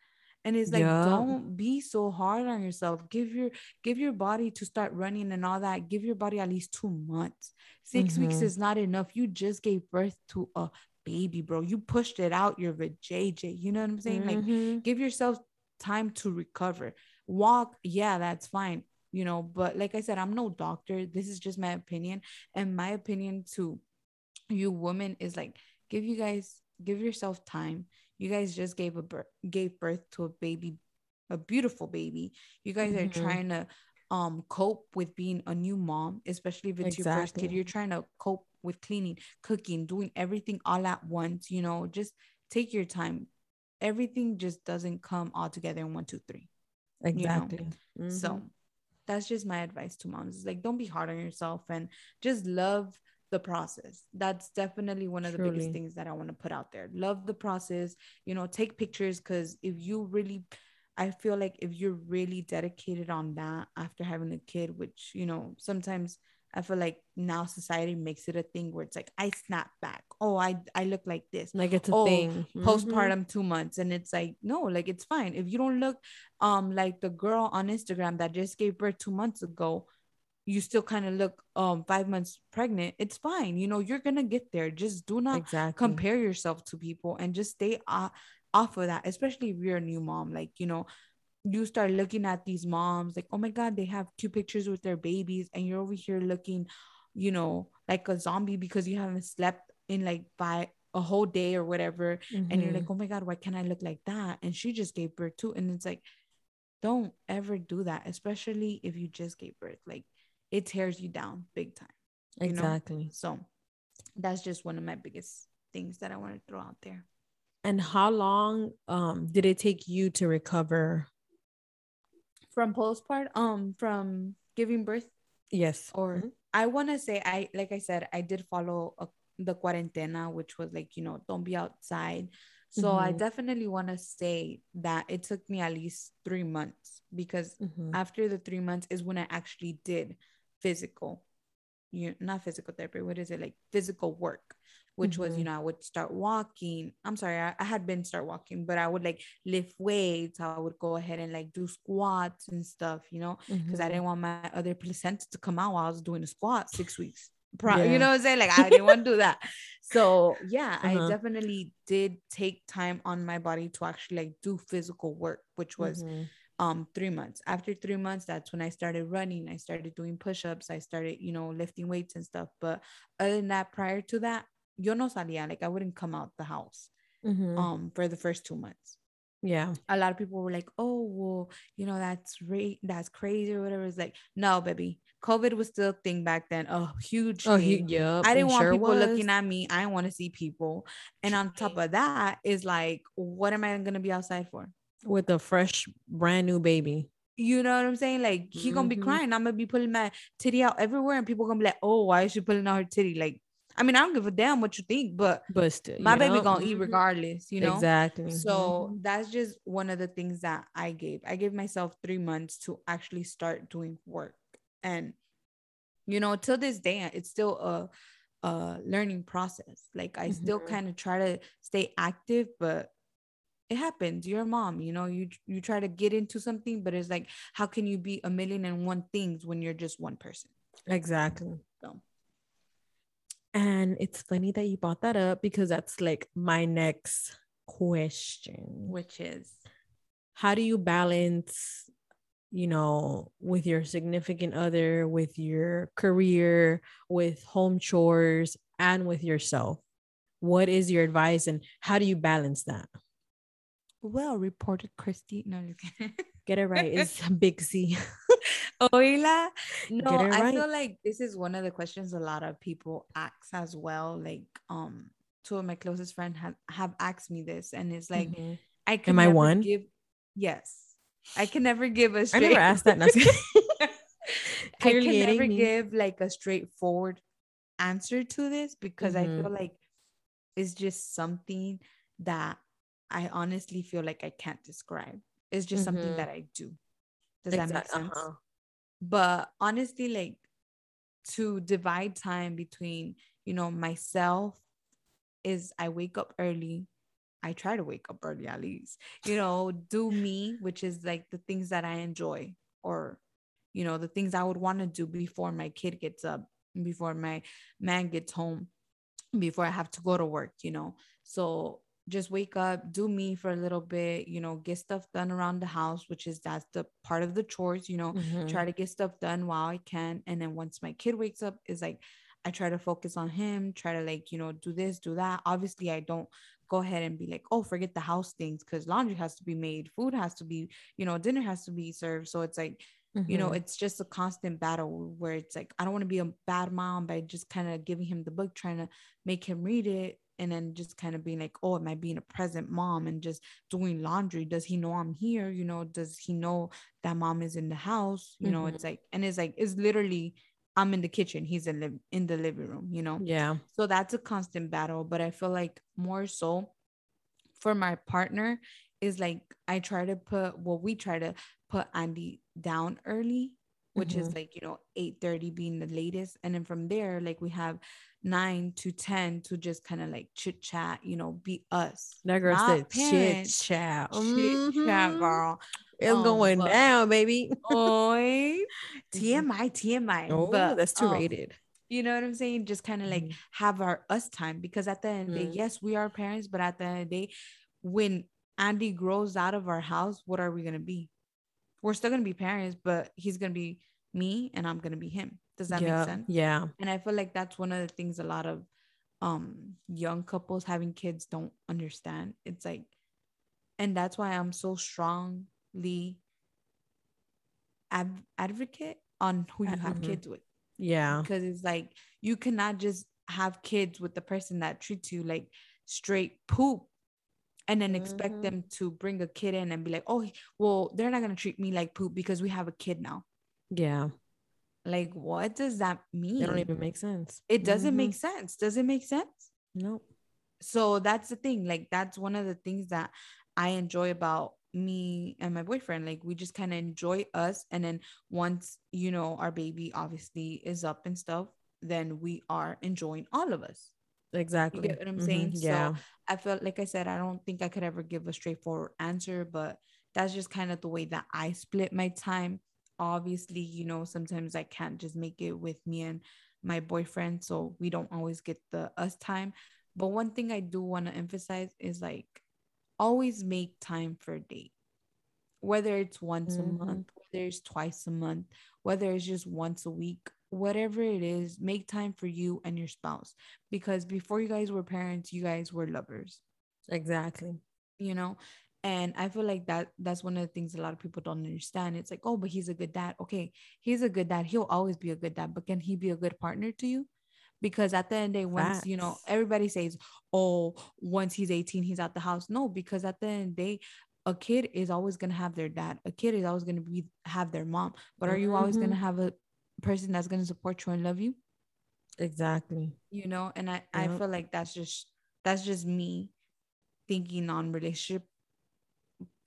And it's like, Yeah. don't be so hard on yourself. Give your give your body to start running and all that. Give your body at least two months. 6 weeks Mhm. is not enough. You just gave birth to a baby, bro. You pushed it out. You're a JJ. You know what I'm saying? Like, Mhm. give yourself time to recover. Walk, yeah, that's fine. you know but like i said i'm no doctor this is just my opinion and my opinion to you women is like give you guys give yourself time you guys just gave a birth gave birth to a baby a beautiful baby you guys Mhm. are trying to um cope with being a new mom especially if it's your first kid you're trying to cope with cleaning cooking doing everything all at once you know just take your time everything just doesn't come all together in one two three Exactly. so Mhm. that's just my advice to moms. It's like don't be hard on yourself and just love the process. That's definitely one of the biggest things that I want to put out there. Love the process, you know, take pictures because if you really I feel like if you're really dedicated on that after having a kid, which, you know, sometimes I feel like now society makes it a thing where it's like I snap back. Oh, I I look like this like it's a oh, thing. Mhm. postpartum two months and it's like no like it's fine if you don't look um like the girl on instagram that just gave birth two months ago you still kind of look um five months pregnant it's fine. You know you're gonna get there. Just do not exactly. compare yourself to people and just stay uh, off of that especially if you're a new mom. Like you know you start looking at these moms like oh my god they have two pictures with their babies and you're over here looking you know like a zombie because you haven't slept in like by a whole day or whatever. And you're like oh my god why can't i look like that? And she just gave birth too. And it's like don't ever do that especially if you just gave birth. Like it tears you down big time you know? exactly. so that's just one of my biggest things that i want to throw out there And how long um did it take you to recover? from postpartum um from giving birth Yes. or Mhm. I want to say I like I said I did follow a, the cuarentena which was like you know don't be outside so I Mhm. definitely want to say that it took me at least 3 months because Mhm. after the 3 months is when I actually did physical you not physical therapy what is it like physical work which was you Mhm. know I would start walking I'm sorry I, I had been start walking but I would like lift weights I would go ahead and like do squats and stuff you know because I Mhm. didn't want my other placenta to come out while I was doing a squat six weeks. Pro- Yeah. You know what I'm saying? Like I didn't want to do that. So yeah, I Uh-huh. definitely did take time on my body to actually like do physical work, which was Mhm. Um three months. After three months, that's when I started running. I started doing push-ups. I started, you know, lifting weights and stuff. But other than that, prior to that, yo no salía. Like I wouldn't come out the house Mhm. um for the first two months yeah. a lot of people were like, "Oh, well, you know, that's ra- that's crazy or whatever." It's like, no, baby, COVID was still a thing back then, a huge Oh, thing. he, yep. I didn't want sure people was. looking at me. I didn't want to see people. And on top of that, is like, what am I gonna be outside for? With a fresh, brand new baby. You know what I'm saying? Like he gonna be Mhm. crying. I'm gonna be pulling my titty out everywhere, and people gonna be like, "Oh, why is she pulling out her titty?" Like, I mean, I don't give a damn what you think, but But still, my baby yep. gonna eat Mhm. regardless. You know, Exactly. so Mhm. that's just one of the things that I gave. I gave myself three months to actually start doing work. And, you know, till this day, it's still a, a learning process. Like I still Mhm. kind of try to stay active, but it happens. You're a mom, you know, you you try to get into something, but it's like, how can you be a million and one things when you're just one person? Exactly. So And it's funny that you brought that up because that's like my next question. which is How do you balance, you know, with your significant other, with your career, with home chores, and with yourself? What is your advice and how do you balance that? Well reported Christy. No. [laughs] Get it right. It's Big C. [laughs] Oila. No, it I right. feel like this is one of the questions a lot of people ask as well. Like, um, two of my closest friends have, have asked me this, and it's like, Mhm. I can Am I one? give. Yes, I can never give a I straight. never asked that. No, [laughs] I was kidding. I Clearly can never me. give like a straightforward answer to this because I Mhm. feel like it's just something that I honestly feel like I can't describe. It's just something Mhm. that I do. Does that make sense? uh-huh. but honestly like to divide time between you know myself is i wake up early i try to wake up early at least you know do me which is like the things that i enjoy or you know the things i would want to do before my kid gets up before my man gets home before i have to go to work you know so just wake up, do me for a little bit, you know, get stuff done around the house, which is that's the part of the chores, you know, Mhm. try to get stuff done while I can. And then once my kid wakes up, is like I try to focus on him, try to like, you know, do this, do that. Obviously, I don't go ahead and be like, oh, forget the house things because laundry has to be made, food has to be, you know, dinner has to be served. So it's like, you know, Mhm. it's just a constant battle where it's like, I don't want to be a bad mom by just kind of giving him the book, trying to make him read it. And then just kind of being like, oh, am I being a present mom and just doing laundry? Does he know I'm here? You know, does he know that mom is in the house? You know, Mhm. it's like, and it's like, it's literally, I'm in the kitchen, he's in, the in the living room, you know? yeah. So that's a constant battle. But I feel like more so for my partner is like I try to put well, we try to put Andy down early, which is Mhm. like, you know, 8 30 being the latest. And then from there, like we have nine to 10 to just kind of like chit chat, you know, be us. That girl not said chit chat. Chit chat, girl. It's Um, going but- down, baby. [laughs] Oi, TMI, TMI. Oh, but, that's too um, rated. you know what I'm saying? Just kind of like Mhm. have our us time because at the end of the day, Mhm. yes, we are parents, but at the end of the day, when Andy grows out of our house, what are we gonna be? We're still gonna be parents, but he's gonna be me and I'm gonna be him. Does that yeah. make sense? Yeah. And I feel like that's one of the things a lot of um young couples having kids don't understand. It's like, and that's why I'm so strongly ad- advocate on who you have Mhm. kids with Yeah. because it's like you cannot just have kids with the person that treats you like straight poop and then expect Mhm. them to bring a kid in and be like oh well they're not going to treat me like poop because we have a kid now Yeah. Like what does that mean It don't even make sense. it doesn't Mhm. make sense does it make sense Nope. so that's the thing like that's one of the things that i enjoy about me and my boyfriend like we just kind of enjoy us and then once you know our baby obviously is up and stuff then we are enjoying all of us Exactly. you get what i'm Mhm. saying Yeah. so i felt like i said i don't think i could ever give a straightforward answer but that's just kind of the way that i split my time obviously you know sometimes i can't just make it with me and my boyfriend so we don't always get the us time. But one thing i do want to emphasize is like always make time for a date. Whether it's once Mhm. a month whether it's twice a month whether it's just once a week whatever it is make time for you and your spouse. Because before you guys were parents you guys were lovers. Exactly. you know and i feel like that that's one of the things a lot of people don't understand. It's like oh but he's a good dad. Okay he's a good dad. He'll always be a good dad but can he be a good partner to you? Because at the end of the day once you know everybody says oh once he's 18 he's out the house. No because at the end of the day a kid is always going to have their dad. A kid is always going to be have their mom. But are you always going to mm-hmm. have a person that's going to support you and love you? Exactly. you know and i i feel like that's just that's just me thinking on relationship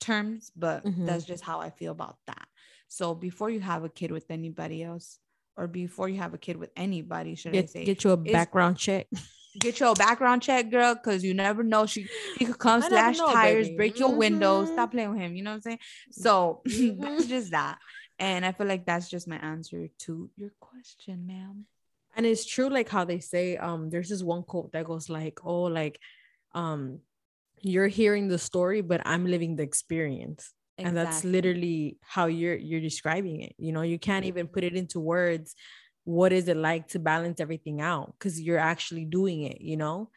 terms but Mhm. that's just how i feel about that so before you have a kid with anybody else or before you have a kid with anybody should i Get say get you a background check. [laughs] get your background check girl because you never know she he could come I slash know, tires baby. break your windows Mhm. stop playing with him you know what i'm saying so [laughs] Mhm. that's just that and i feel like that's just my answer to your question ma'am and it's true like how they say um there's this one quote that goes like oh like um you're hearing the story but i'm living the experience. And that's literally how you're you're describing it. You know you can't even put it into words what is it like to balance everything out? Because you're actually doing it you know?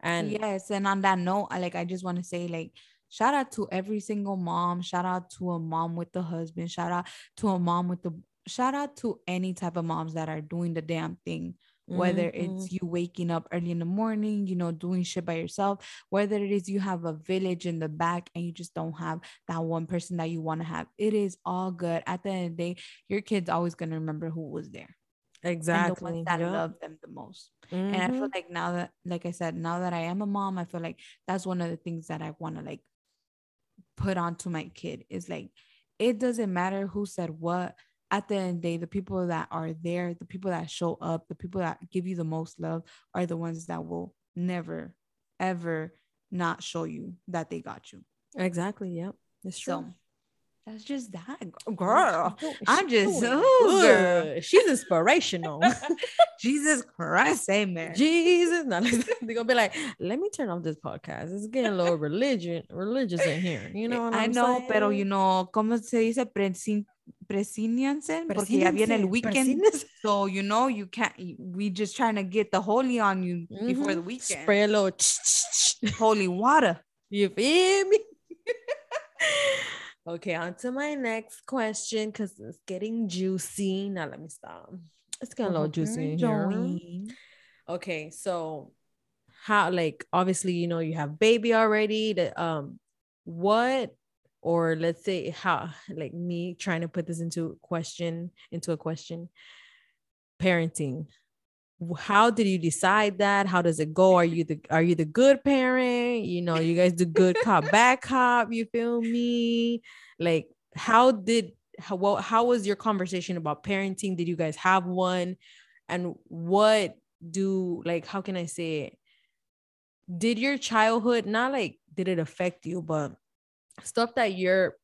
And yes and on that note i like i just want to say like shout out to every single mom shout out to a mom with the husband shout out to a mom with the shout out to any type of moms that are doing the damn thing whether Mhm. it's you waking up early in the morning you know doing shit by yourself whether it is you have a village in the back and you just don't have that one person that you want to have it is all good at the end of the day your kid's always going to remember who was there exactly and the ones that yup. love them the most and I feel Mhm. like now that, like I said, now that I am a mom, I feel like that's one of the things that I want to like put onto my kid is like, it doesn't matter who said what. At the end of the day, the people that are there, the people that show up, the people that give you the most love are the ones that will never, ever not show you that they got you. exactly yep it's true So that's just that girl. I'm just doing girl. good. She's inspirational. [laughs] Jesus Christ, amen. Jesus, no, they're gonna be like, let me turn off this podcast. It's getting a little religion, religious in here. You know eh, what I I'm know, saying? pero you know, ¿cómo se dice? Presínianse, porque ya viene el weekend. persínense. [laughs] So, you know, you can't, we just trying to get the holy on you before the weekend. Spray a little. Holy water. You feel me? [laughs] okay, on to my next question because it's getting juicy. Now let me stop. It's getting a little juicy in here. Joey. Okay, so how like obviously you know you have baby already. The um what or let's say how like me trying to put this into question into a question parenting. How did you decide that? How does it go? Are you the are you the good parent? You know you guys do good cop [laughs] bad cop you feel me? Like how did how well, how was your conversation about parenting? Did you guys have one? And what do like how can i say it? Did your childhood not like did it affect you but stuff that your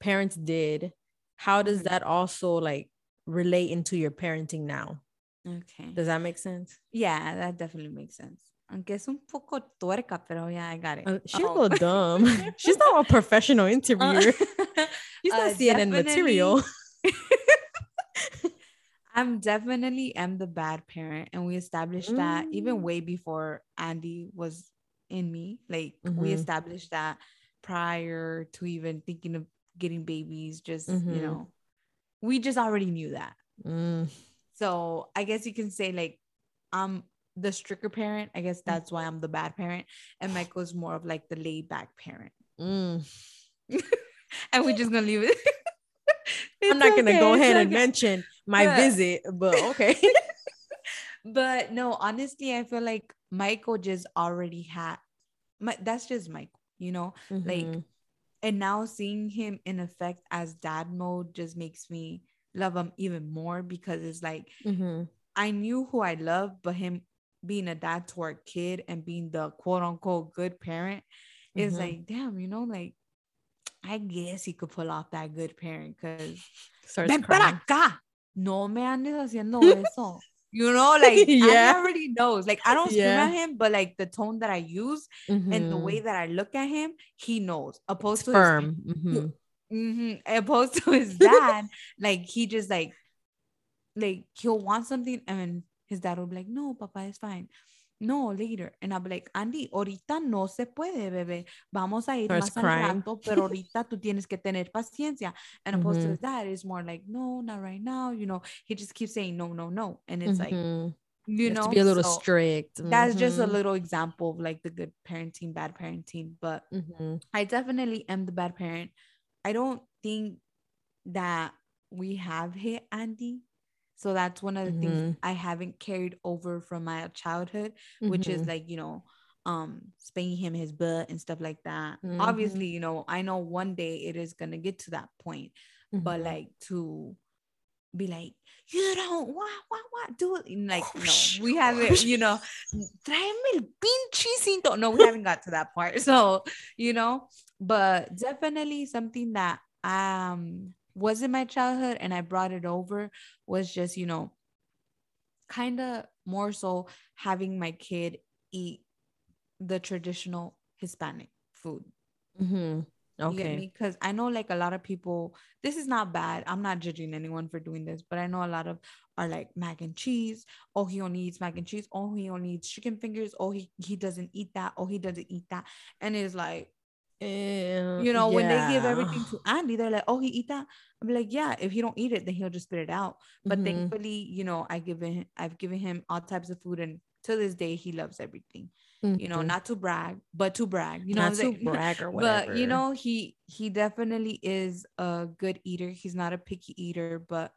parents did how does Mhm. that also like relate into your parenting now Okay. does that make sense Yeah, that definitely makes sense. Aunque es un poco tuerca, pero yeah, I got it. Uh, she's Um, a little dumb [laughs] she's not a professional interviewer [laughs] she's not uh, cnn material [laughs] I'm definitely am the bad parent, and we established that even Mm. way before Andy was in me. Like we Mhm. established that prior to even thinking of getting babies. Just Mhm. you know, we just already knew that. Mm, So I guess you can say like I'm the stricter parent. I guess that's why I'm the bad parent, and Michael's more of like the laid back parent. mm. [laughs] And we're just gonna leave it. [laughs] i'm not gonna go okay, ahead and mention my Yeah. visit but okay [laughs] but no, honestly, I feel like Michael just already had my that's just Michael, you know, like Mhm. and now seeing him in effect as dad mode just makes me love him even more because it's like Mhm. I knew who I love, but him being a dad to our kid and being the quote unquote good parent is Mhm. like, damn, you know, like I guess he could pull off that good parent because Starts ven crying. para. No me andes haciendo eso. You know, like [laughs] Yeah. yeah. already knows. Like I don't scream Yeah. at him, but like the tone that I use and the way that I look at him, he knows. Opposed to firm his Mhm. hmm opposed to his [laughs] dad, like he just like like he'll want something and then his dad will be like, no, papa, it's fine. No, later. And I'll be like, Andy, ahorita no se puede, bebé. Vamos a ir Starts más al crying. rato, pero ahorita tú tienes que tener paciencia. And opposed to Mhm. his dad, is more like, no, not right now. You know, he just keeps saying no, no, no. And it's like, Mhm. you have know, to be a little so strict that's just a Mhm. little example of like the good parenting, bad parenting. But. I definitely am the bad parent. I don't think that we have hit Andy. So that's one of the things Mhm. I haven't carried over from my childhood, which is Mhm. like, you know, um spanking him his butt and stuff like that. Mhm. Obviously, you know, I know one day it is gonna get to that point, but Mhm. like to be like, you don't what what what do it and like no, we haven't, you know, tráeme el pinche cinto. No, we haven't got to that part. [laughs] So, you know, but definitely something that um was in my childhood and I brought it over was just, you know, kind of more so having my kid eat the traditional Hispanic food. Mhm. Okay. Because I know like a lot of people, this is not bad. I'm not judging anyone for doing this, but I know a lot of are like mac and cheese. Oh, he only eats mac and cheese. Oh, he only eats chicken fingers. Oh, he, he doesn't eat that. Oh, he doesn't eat that. And it's like, Eh, you know, when they give everything to Andy, they're like, oh, he eat that. I'm like, yeah, if he don't eat it, then he'll just spit it out. But Mhm. thankfully, you know, I give him, I've given him all types of food, and to this day, he loves everything. You know, Mhm. not to brag, but to brag. You know, not to [laughs] saying? brag or whatever. but you know he he definitely is a good eater he's not a picky eater but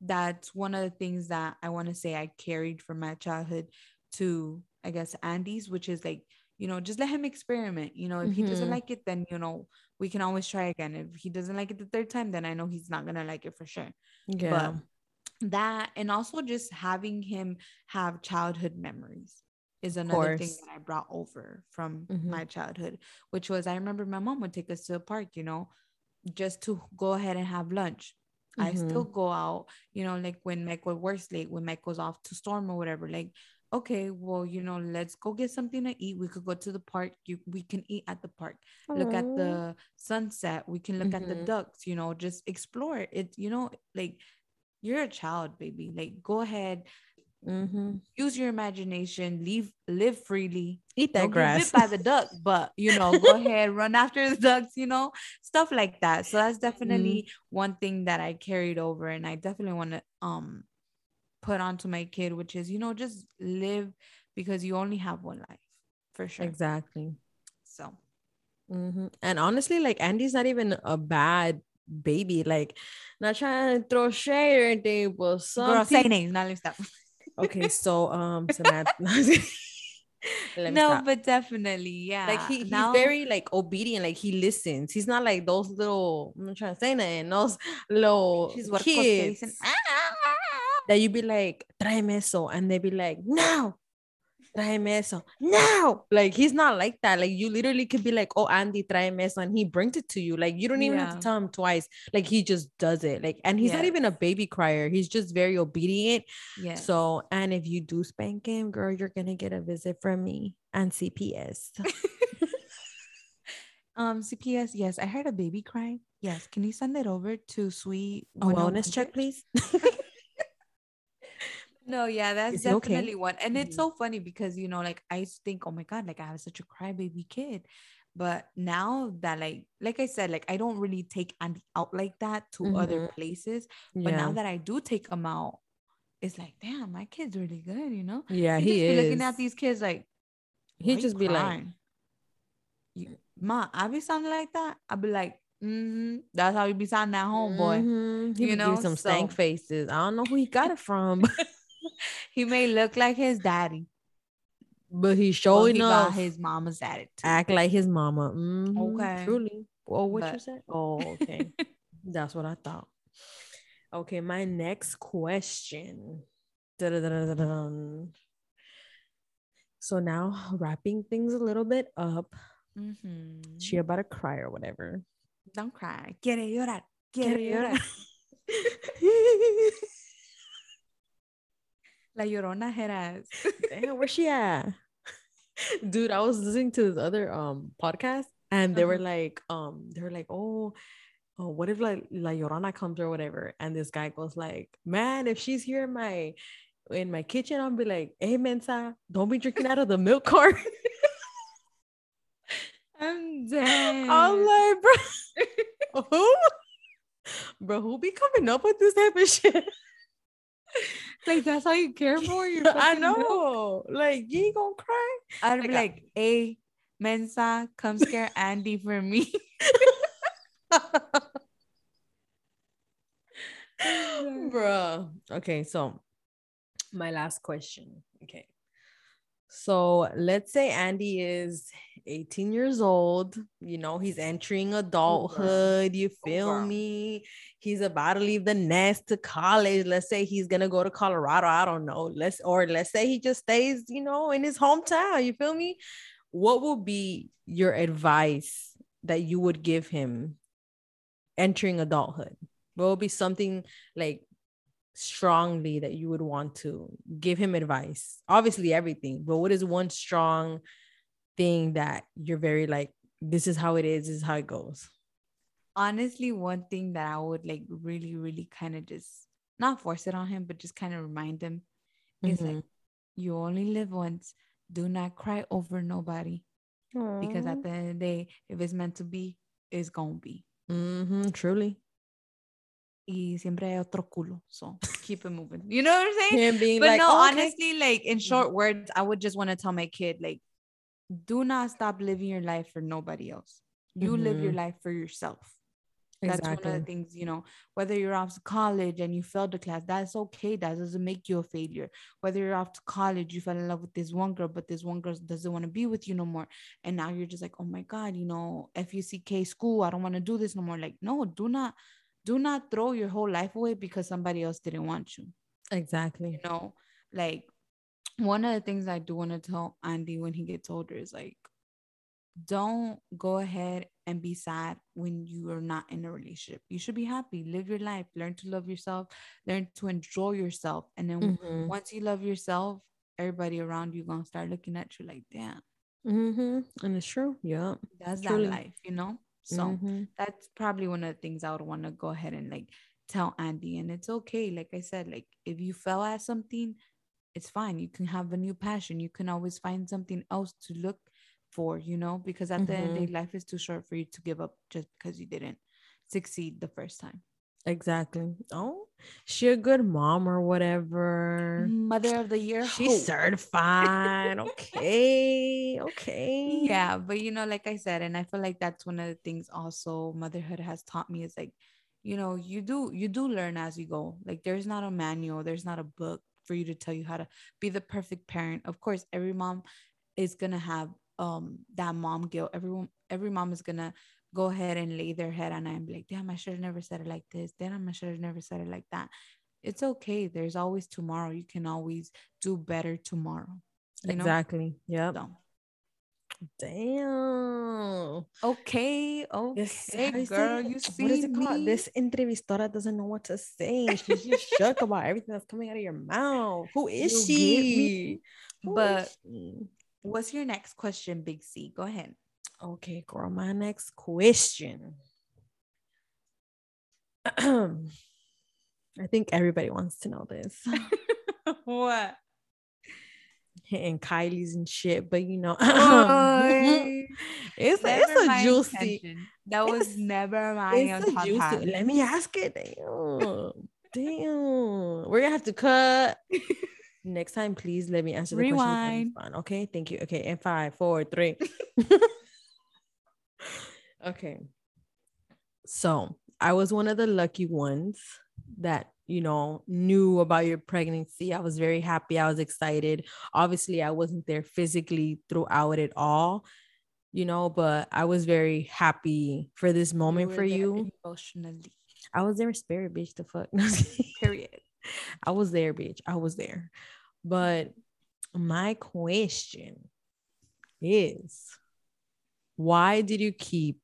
that's one of the things that i want to say i carried from my childhood to i guess andy's which is like you know just let him experiment you know if he doesn't Mhm. like it then you know we can always try again if he doesn't like it the third time then i know he's not gonna like it for sure yeah. that and also just having him have childhood memories is another thing that I brought over from Mhm. my childhood, which was I remember my mom would take us to a park, you know, just to go ahead and have lunch. I Mhm. still go out, you know, like when Michael works late, when Mike goes off to storm or whatever. Like, okay, well, you know, let's go get something to eat. We could go to the park. You, we can eat at the park. Look at the sunset. We can look at the Mhm. ducks. You know, just explore it. You know, like you're a child, baby. Like, go ahead, Mhm. use your imagination, leave, live freely. Eat that Don't grass. bit by the duck, [laughs] but you know, go ahead, run after the ducks, you know, stuff like that. So that's definitely one thing that I carried over, and I definitely want to um put onto my kid, which is you know just live because you only have one life, for sure. exactly. So hmm And honestly, like Andy's not even a bad baby. Like, not trying to throw shade or anything, but some girl, say peop- names, not let stop. [laughs] Okay, so um, Samantha. [laughs] [laughs] No, stop. but definitely, yeah. like he, he's Now- very like obedient. Like he listens. He's not like those little. I'm not trying to say nothing. Those little she's what kids dicen, that you be like, tráeme eso, and they be like, no, tráeme eso, no. Like he's not like that. Like you literally could be like, oh, Andy, tráeme eso, and he brings it to you. Like you don't even have to tell him twice. Like he just does it. Like, and he's not even a baby crier. He's just very obedient. Yeah. So, and if you do spank him, girl, you're gonna get a visit from me and CPS. [laughs] Um, CPS, yes, I heard a baby crying. Yes, can you send it over to Sweet? A wellness check, please. [laughs] No, yeah, that's he okay? definitely one. And it's Mhm. so funny because you know, like I used to think, oh my god, like I have such a crybaby kid. But now that like like I said, like I don't really take Andy out like that to other Mhm. places. But now that I do take him out, it's like, damn, my kid's really good, you know? yeah, he be is. looking at these kids like He just be like, crying?" You- Ma, I be sounding like that. I be like, mm-hmm. That's how you be sounding at home, boy. Mhm. He you be know, some stank faces. I don't know who he got it from, [laughs] He may look like his daddy, but he's but showing he up his mama's attitude. act like his mama. Mm-hmm. Okay. truly. Oh, what you said? [laughs] Oh, okay. That's what I thought. Okay, my next question. Da-da-da-da-da-dun. So now wrapping things a little bit up. Mm-hmm. She about to cry or whatever. Don't cry. Quiere llorar. Quiere llorar. [laughs] La llorona Heras. [laughs] Damn, where's she at? Dude, I was listening to this other um podcast and they were Uh-huh. like, um, they were like, oh, oh, what if like La Llorona comes or whatever? And this guy goes like, man, if she's here in my in my kitchen, I'll be like, hey Mensa, don't be drinking out of the milk cart. [laughs] I'm dead. I'm like, bro, who? [laughs] Bro, who be coming up with this type of shit? Like that's how you care for your [laughs] I fucking milk? know. Like, you ain't gonna cry. I'd be Like, I- like, hey, Mensa, come scare [laughs] Andy for me. [laughs] Bruh. Okay, so my last question. Okay. So let's say Andy is 18 years old. You know, he's entering adulthood. You feel girl. me? He's about to leave the nest to college. Let's say he's gonna go to Colorado. I don't know. Let's or let's say he just stays, you know, in his hometown. You feel me? What would be your advice that you would give him entering adulthood? What would be something like strongly that you would want to give him advice? Obviously, everything, but what is one strong thing that you're very like, this is how it is, this is how it goes? Honestly, one thing that I would like really, really kind of just not force it on him, but just kind of remind him is like, Mhm. you only live once. Do not cry over nobody because at the end of the day, if it's meant to be, it's gonna be. Mhm, truly. Y siempre hay otro culo. So keep it moving. You know what I'm saying? Being but like, no, "Oh, okay." honestly, like in short words, I would just want to tell my kid, like, do not stop living your life for nobody else. You live your Mhm. life for yourself. That's one of the things, you know, whether you're off to college and you failed the class, that's okay. That doesn't make you a failure. Whether you're off to college, you fell in love with this one girl, but this one girl doesn't want to be with you no more. And now you're just like, oh my God, you know, FUCK school, I don't want to do this no more. Like, no, do not, do not throw your whole life away because somebody else didn't want you Exactly. you know like one of the things i do want to tell andy when he gets older is like don't go ahead and be sad when you are not in a relationship. You should be happy, live your life, learn to love yourself, learn to enjoy yourself. And then Mhm. once you love yourself, everybody around you gonna start looking at you like, damn, Mhm. And it's true. Yeah. that's Truly. that life, you know? So Mhm. that's probably one of the things I would want to go ahead and like tell Andy. And it's okay. Like I said, like if you fell at something, it's fine. You can have a new passion. You can always find something else to look for, you know, because at the end of the day, life is too short for you to give up just because you didn't succeed the first time. Exactly. Oh, she a good mom or whatever. Mother of the year. She's hope. certified. okay. Okay. yeah but you know like i said and i feel like that's one of the things also motherhood has taught me is like you know you do you do learn as you go like there's not a manual there's not a book for you to tell you how to be the perfect parent of course every mom is gonna have um that mom guilt everyone every mom is gonna go ahead and lay their head on it and be like damn i should have never said it like this damn i should have never said it like that it's okay there's always tomorrow you can always do better tomorrow you know Exactly. Yep. so Damn. Okay, Yes, okay, how you girl, you what see is it called? me? This entrevistora doesn't know what to say. She's just [laughs] shook about everything that's coming out of your mouth. Who is You she? Who is But- she? What's your next question, Big C? Go ahead. Okay, girl. My next question. [clears throat] I think everybody wants to know this. [laughs] what? and Kylie's and shit, but you know, [laughs] it's never it's a juicy. intention. That was never my It's a juicy. pattern. Let me ask it. Damn. Damn. We're gonna have to cut. [laughs] Next time, please let me answer the question. Rewind. in Okay. Thank you. Okay. And five, four, three. Okay. So I was one of the lucky ones that you know knew about your pregnancy. I was very happy. I was excited. Obviously, I wasn't there physically throughout it all, you know, but I was very happy for this moment were for you. emotionally. I was there, spirit bitch. The fuck. [laughs] Period. I was there, bitch. I was there. But my question is why did you keep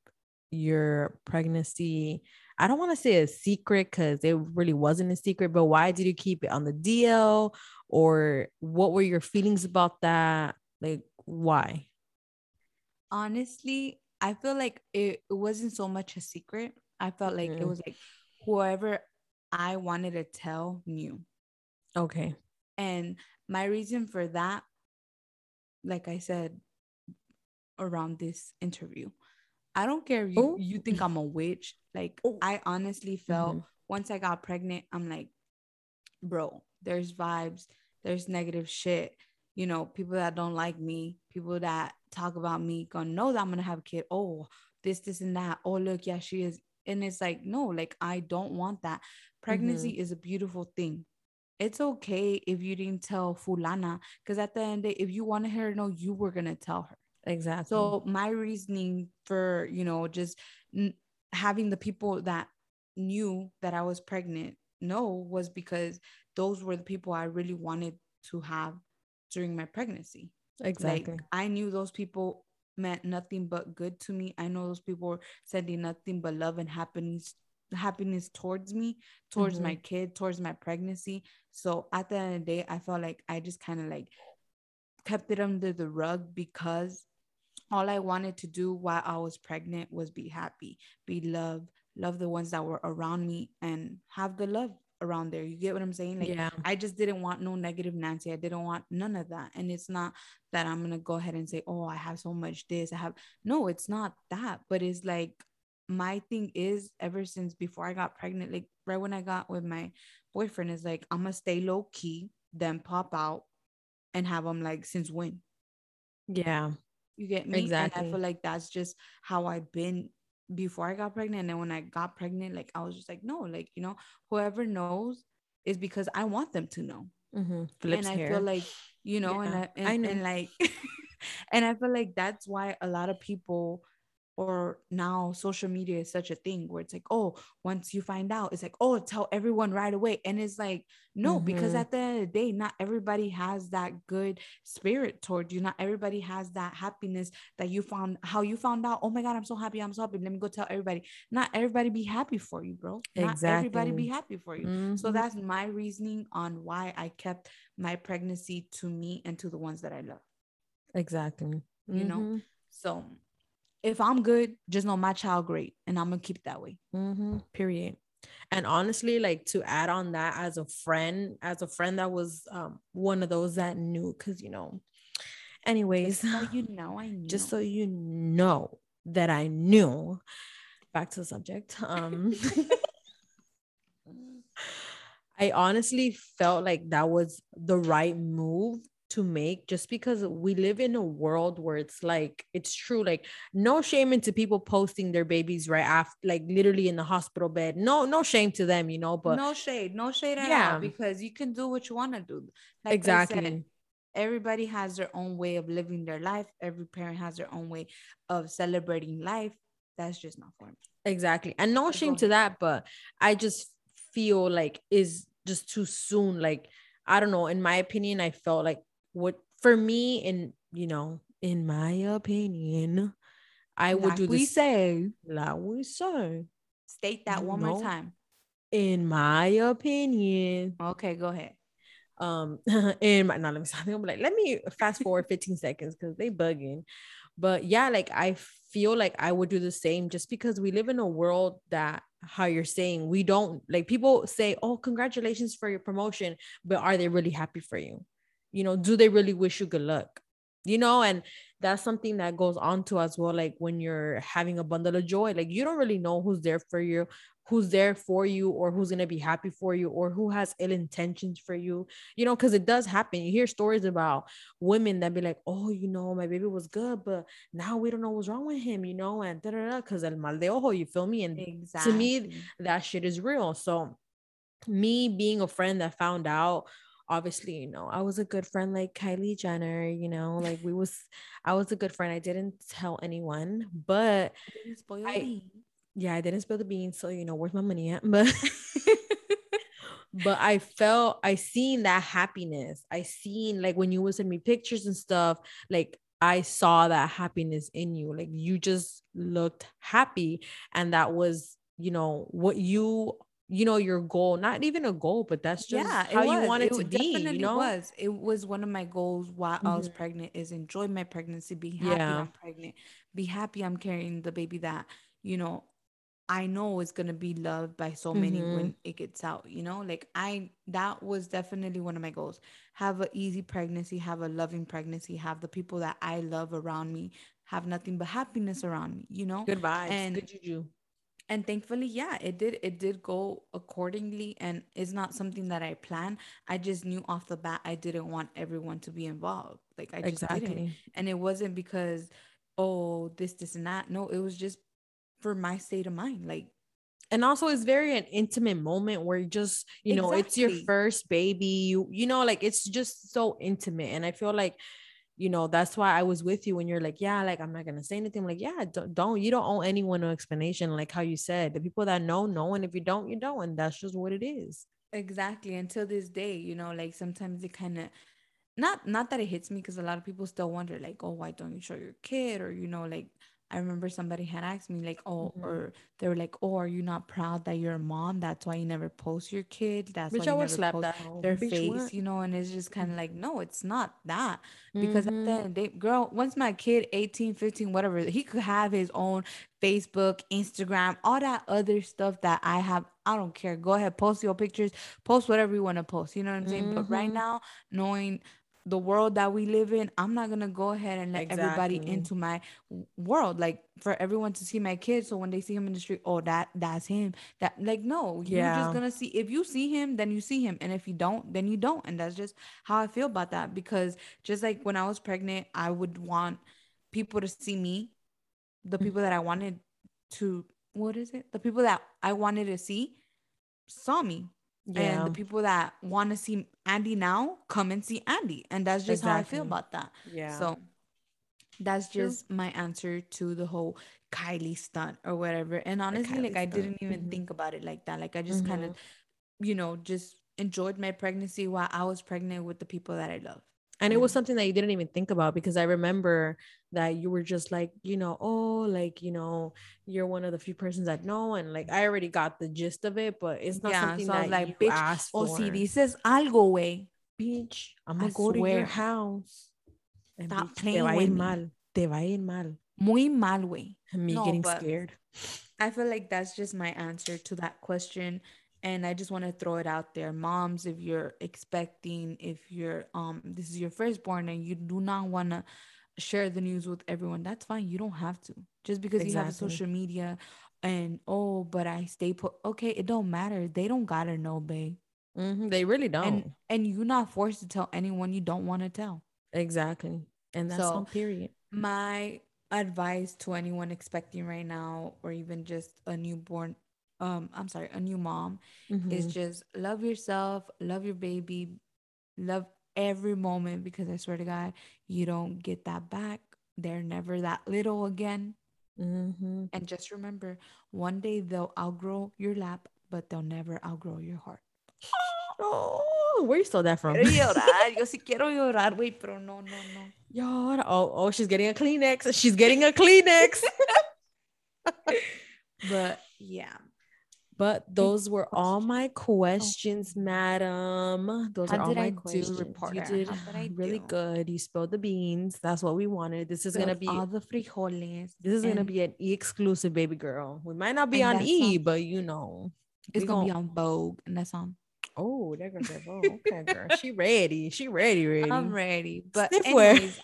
your pregnancy? I don't want to say a secret because it really wasn't a secret, but why did you keep it on the DL? Or what were your feelings about that? Like, why? Honestly, I feel like it, it wasn't so much a secret. I felt like it Mhm. was like whoever I wanted to tell knew. Okay. And my reason for that, like I said around this interview, I don't care if you, Ooh. you think I'm a witch. Like, Ooh. I honestly felt Mhm. once I got pregnant, I'm like, bro, there's vibes, there's negative shit. You know, people that don't like me, people that talk about me, gonna know that I'm gonna have a kid. Oh, this, this, and that. Oh, look, yeah, she is. And it's like, no, like, I don't want that. Pregnancy is a beautiful thing it's okay if you didn't tell fulana because at the end of the day, if you wanted her to know you were gonna tell her Exactly. so my reasoning for you know just n- having the people that knew that i was pregnant know was because those were the people i really wanted to have during my pregnancy exactly. like I knew those people meant nothing but good to me. I know those people were sending nothing but love and happiness happiness towards me, towards mm-hmm. my kid, towards my pregnancy. So at the end of the day, I felt like I just kind of like kept it under the rug because all I wanted to do while I was pregnant was be happy, be loved, love the ones that were around me and have the love around there. You get what I'm saying? Like yeah. I just didn't want no negative Nancy. I didn't want none of that. And it's not that I'm gonna go ahead and say, oh, I have so much this. I have no, it's not that. But it's like my thing is ever since before I got pregnant, like right when I got with my boyfriend, is like I'm gonna stay low key, then pop out and have them like since when? Yeah. You get me? And I feel like that's just how I've been before I got pregnant. And then when I got pregnant, like I was just like, no, like, you know, whoever knows is because I want them to know. Mm-hmm. Flips and I hair. feel like, you know, and, I, and, I know. and like, [laughs] and I feel like that's why a lot of people or now social media is such a thing where it's like oh once you find out it's like oh tell everyone right away and it's like no mm-hmm. because at the end of the day not everybody has that good spirit toward you not everybody has that happiness that you found how you found out oh my god i'm so happy i'm so happy let me go tell everybody not everybody be happy for you bro not exactly. everybody be happy for you mm-hmm. so that's my reasoning on why i kept my pregnancy to me and to the ones that i love exactly mm-hmm. you know mm-hmm. so if I'm good, just know my child great, and I'm gonna keep it that way. Mm-hmm. Period. And honestly, like to add on that as a friend, as a friend that was um, one of those that knew, because you know, anyways, just so you [sighs] know, I knew. Just so you know that I knew. Back to the subject. [laughs] Um, [laughs] I honestly felt like that was the right move to make just because we live in a world where it's like it's true like no shame into people posting their babies right after like literally in the hospital bed. No no shame to them you know but no shade no shade at yeah. all because you can do what you want to do. Like exactly said, everybody has their own way of living their life. Every parent has their own way of celebrating life. That's just not for me. Exactly. And no shame to that but i just feel like is just too soon. Like I don't know. In my opinion, I felt like what for me and you know in my opinion i would like do we this, say. like we say. State that one know, more time. in my opinion. Okay go ahead. Um [laughs] in my not let me stop. [laughs] I'm like let me fast forward 15 seconds because they bugging. But yeah like i feel like i would do the same just because we live in a world that how you're saying we don't like people say oh congratulations for your promotion but are they really happy for you you know do they really wish you good luck? You know and that's something that goes on to as well like when you're having a bundle of joy like you don't really know who's there for you who's there for you or who's going to be happy for you or who has ill intentions for you you know because it does happen. You hear stories about women that be like oh you know my baby was good but now we don't know what's wrong with him you know and because el mal de ojo you feel me? And exactly. to me that shit is real. So me being a friend that found out obviously, you know, I was a good friend like Kylie Jenner, you know, like we was I was a good friend. I didn't tell anyone, but I, yeah, I didn't spill the beans. So, you know, where's my money at? But [laughs] but I felt I seen that happiness. I seen like when you would send me pictures and stuff, like I saw that happiness in you. Like you just looked happy. And that was, you know, what you you know your goal not even a goal but that's just yeah, how you want it, it to be definitely you know was it was one of my goals while mm-hmm. i was mm-hmm. pregnant is enjoy my pregnancy be happy yeah. i'm pregnant be happy i'm carrying the baby that you know i know is going to be loved by so many mm-hmm. when it gets out you know like i that was definitely one of my goals have an easy pregnancy have a loving pregnancy have the people that i love around me have nothing but happiness around me you know goodbye and good juju and thankfully yeah it did it did go accordingly and it's not something that i planned. I just knew off the bat i didn't want everyone to be involved. Like i just exactly. didn't and it wasn't because oh this this and that. No it was just for my state of mind like and also it's very an intimate moment where you just you know exactly. it's your first baby. You you know like it's just so intimate. And i feel like you know that's why i was with you when you're like yeah like i'm not gonna say anything. I'm like yeah don't, don't you don't owe anyone an explanation like how you said the people that know know and if you don't you don't and that's just what it is. Exactly until this day you know like sometimes it kind of not not that it hits me because a lot of people still wonder like oh why don't you show your kid? or you know like I remember somebody had asked me like, "Oh," mm-hmm. or they were like, "Oh, are you not proud that you're a mom? That's why you never post your kid. That's Bitch, why you never slap post that their Bitch, face, what? you know." And it's just kind of like, no, it's not that because mm-hmm. at the girl, once my kid 18, 15, whatever, he could have his own Facebook, Instagram, all that other stuff that I have. I don't care. Go ahead, post your pictures, post whatever you want to post. You know what I'm saying? Mm-hmm. But right mm-hmm. now, knowing the world that we live in, I'm not gonna go ahead and let exactly. everybody into my world. Like for everyone to see my kid, so when they see him in the street, oh that that's him. That like no, yeah. you're just gonna see. If you see him, then you see him, and if you don't, then you don't. And that's just how I feel about that. Because just like when I was pregnant, I would want people to see me, the mm. people that I wanted to. What is it? The people that I wanted to see saw me yeah. And the people that want to see Andy now come and see Andy. And that's just exactly. how I feel about that. Yeah. So That's True. just my answer to the whole Kylie stunt or whatever. And honestly, like Kylie I didn't even Mhm. think about it like that. Like I just kind Mhm. of, you know, just enjoyed my pregnancy while I was pregnant with the people that I love. and it was something that you didn't even think about because I remember that you were just like, you know, oh, like, you know, you're one of the few persons that know, and like I already got the gist of it, but it's not Yeah, something so that like, you "Bitch, asked Oh, for. si dices algo, way. bitch, I'm gonna go to your swear. house. And Stop bitch, te va a ir me. mal. Te va a ir mal. Muy mal, way. Me No, getting scared. I feel like that's just my answer to that question. And I just want to throw it out there. Moms, if you're expecting, if you're um this is your firstborn and you do not want to share the news with everyone, that's fine. You don't have to. Just because you have social media and oh, but I stay put okay, it don't matter. They don't gotta know, babe. Mhm, They really don't. And and you're not forced to tell anyone you don't want to tell. exactly. And that's So- period. my advice to anyone expecting right now or even just a newborn um i'm sorry a new mom is Mhm. just love yourself love your baby love every moment because i swear to god you don't get that back they're never that little again Mhm. and just remember one day they'll outgrow your lap but they'll never outgrow your heart [gasps] Oh, where you stole that from? quiero [laughs] llorar yo sí quiero llorar güey pero no no no Llora. Oh, oh, she's getting a Kleenex. She's getting a Kleenex. [laughs] but yeah but those were all my oh. questions, madam. Those How are all my questions. reporter? You did really do? good. You spilled the beans. That's what we wanted. This is gonna be all the frijoles this is gonna be an E exclusive, baby girl. We might not be on E, song- but you know, it's gonna be on Vogue and that's on Oh, that girl "Oh, okay, girl. [laughs] She ready. She ready, ready." I'm ready. But Stiffware. anyways,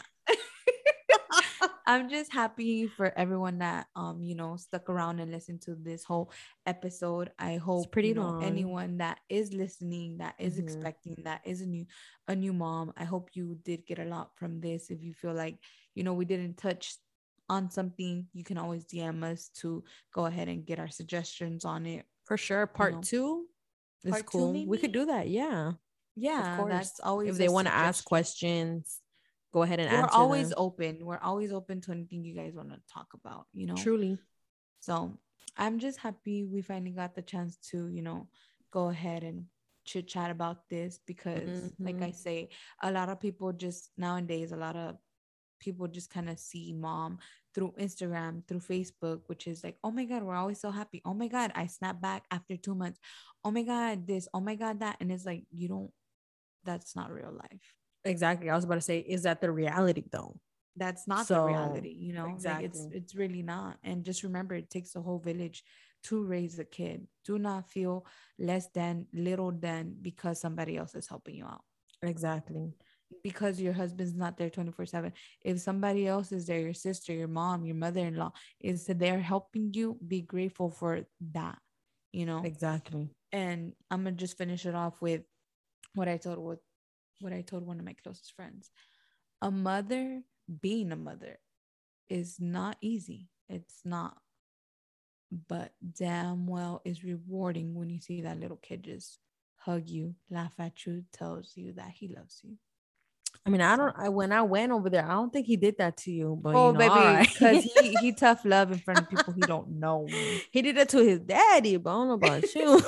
I'm just happy for everyone that um you know stuck around and listened to this whole episode. I hope pretty you know, long. anyone that is listening, that is Mhm. expecting, that is a new a new mom. I hope you did get a lot from this. If you feel like you know we didn't touch on something, you can always DM us to go ahead and get our suggestions on it. For sure. Part know. two is Part two, cool. we could do that. Yeah. Yeah, Of course. that's always if they want to ask questions, go ahead and we're always them. open. We're always open to anything you guys want to talk about, you know? truly. So I'm just happy we finally got the chance to, you know, go ahead and chit chat about this because, like mm-hmm. I say, a lot of people just nowadays, a lot of people just kind of see mom through Instagram, through Facebook, which is like, oh my God, we're always so happy. Oh my God, I snap back after two months. Oh my God, this, oh my God, that. And it's like, you don't, that's not real life. Exactly. I was about to say, is that the reality though? that's not So, the reality you know like it's it's really not and just remember it takes a whole village to raise a kid do not feel less than little than because somebody else is helping you out Exactly. because your husband's not there 24 7 if somebody else is there your sister your mom your mother-in-law is there helping you be grateful for that you know Exactly. and i'm gonna just finish it off with what i told with what i told one of my closest friends a mother being a mother is not easy it's not but damn well is rewarding when you see that little kid just hug you laugh at you tells you that he loves you I mean, I don't. I when I went over there, I don't think he did that to you. But oh you know, baby all right. [laughs] because he he tough love in front of people he don't know [laughs] he did that to his daddy. But I don't know about [laughs] you.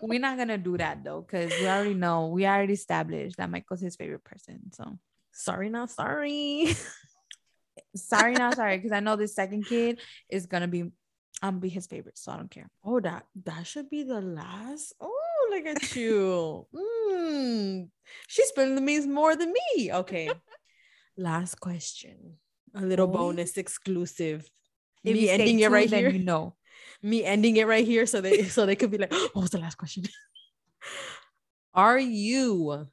We're not gonna do that though because we already know we already established that michael's his favorite person so sorry, not sorry. [laughs] sorry not sorry because i know this second kid is gonna be um be his favorite so i don't care Oh, that that should be the last. Oh, look at you. [laughs] mm, she's spilling the beans more than me. Okay. [laughs] last question. A little Oh. bonus exclusive. if me ending it right here. you know me ending it right here so they so they could be like, [gasps] what was the last question? [laughs] are you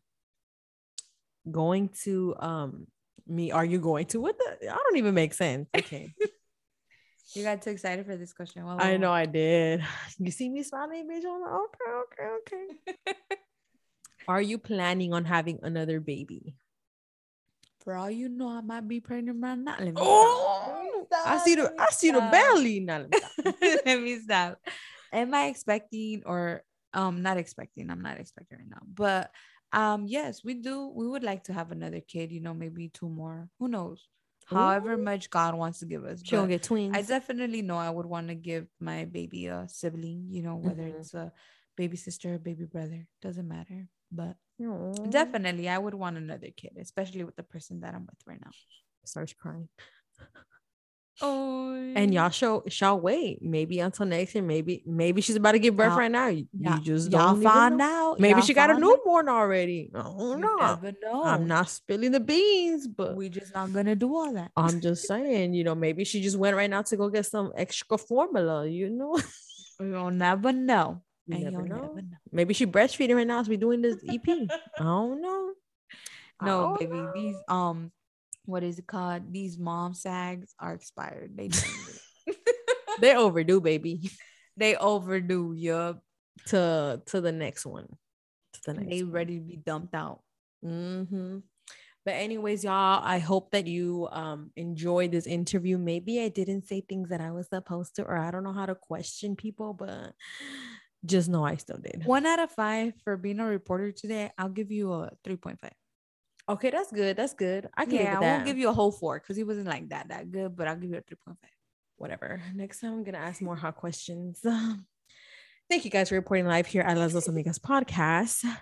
going to um me are you going to what the I don't even make sense. Okay. [laughs] you got too excited for this question Wow, I know. I did. [sighs] You see me smiling, bitch. I'm like, okay, okay, okay. [laughs] Are you planning on having another baby? For all you know i might be pregnant right now let me Oh, stop. I see the I see the belly. Now, let me stop. [laughs] let me stop. Am I expecting or um not expecting? I'm not expecting right now, but Um, yes, we do. We would like to have another kid, you know, maybe two more. Who knows? However Ooh. much God wants to give us. She don't get twins. I definitely know I would want to give my baby a sibling, you know, whether Mhm. it's a baby sister or baby brother, doesn't matter. But Aw. definitely I would want another kid, especially with the person that I'm with right now. starts crying. Oh, And y'all show shall wait. Maybe until next year. Maybe maybe she's about to give birth Y'all- right now. You, you just y'all find out. Maybe y'all she got a find out. newborn already. I don't know. I'm not spilling the beans, but We just not gonna do all that. I'm just saying, you know, maybe she just went right now to go get some extra formula, you know. [laughs] You'll never know. You and never know. never know. Maybe she breastfeeding right now as we doing this EP. I don't know. No, don't baby. know. These um, what is it called? These mom sags are expired. They. [laughs] They're overdue, baby. [laughs] they overdue. Yup. To to the next one. To the next They one. ready to be dumped out. Mm-hmm. But anyways, y'all, I hope that you um enjoyed this interview. Maybe I didn't say things that I was supposed to, or I don't know how to question people, but just know I still did. One out of five for being a reporter today. I'll give you a three point five. Okay, that's good. That's good. I can live Yeah, I with won't give you a whole four because he wasn't like that that good, but I'll give you a three point five. Whatever. Next time I'm gonna ask more hot questions. [laughs] Thank you guys for reporting live here at Las Dos Amigas podcast. [laughs]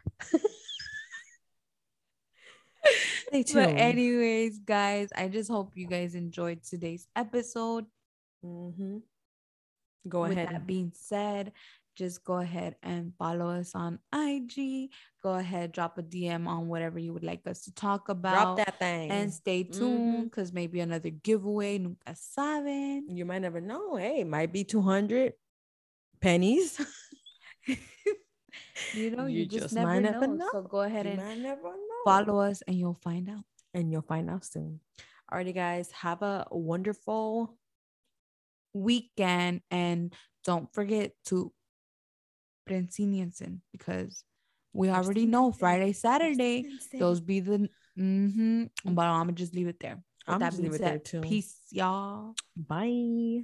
Stay tuned. But anyways, guys, I just hope you guys enjoyed today's episode. Mhm. Go With ahead. that being said, just go ahead and follow us on IG. Go ahead, drop a DM on whatever you would like us to talk about. Drop that thing. and stay Mhm. tuned because maybe another giveaway. Nunca saben. you might never know. Hey, might be 200 pennies. [laughs] You know, you, You just, just never, might never know. So go ahead you and know. follow us, and you'll find out. and you'll find out soon. Alrighty, guys, have a wonderful Weekend, and don't forget to Prensinensen because we already know Friday, Saturday. Those be the mm-hmm. But I'm gonna just leave it there. With I'm that just leave it there too. Peace, y'all. Bye.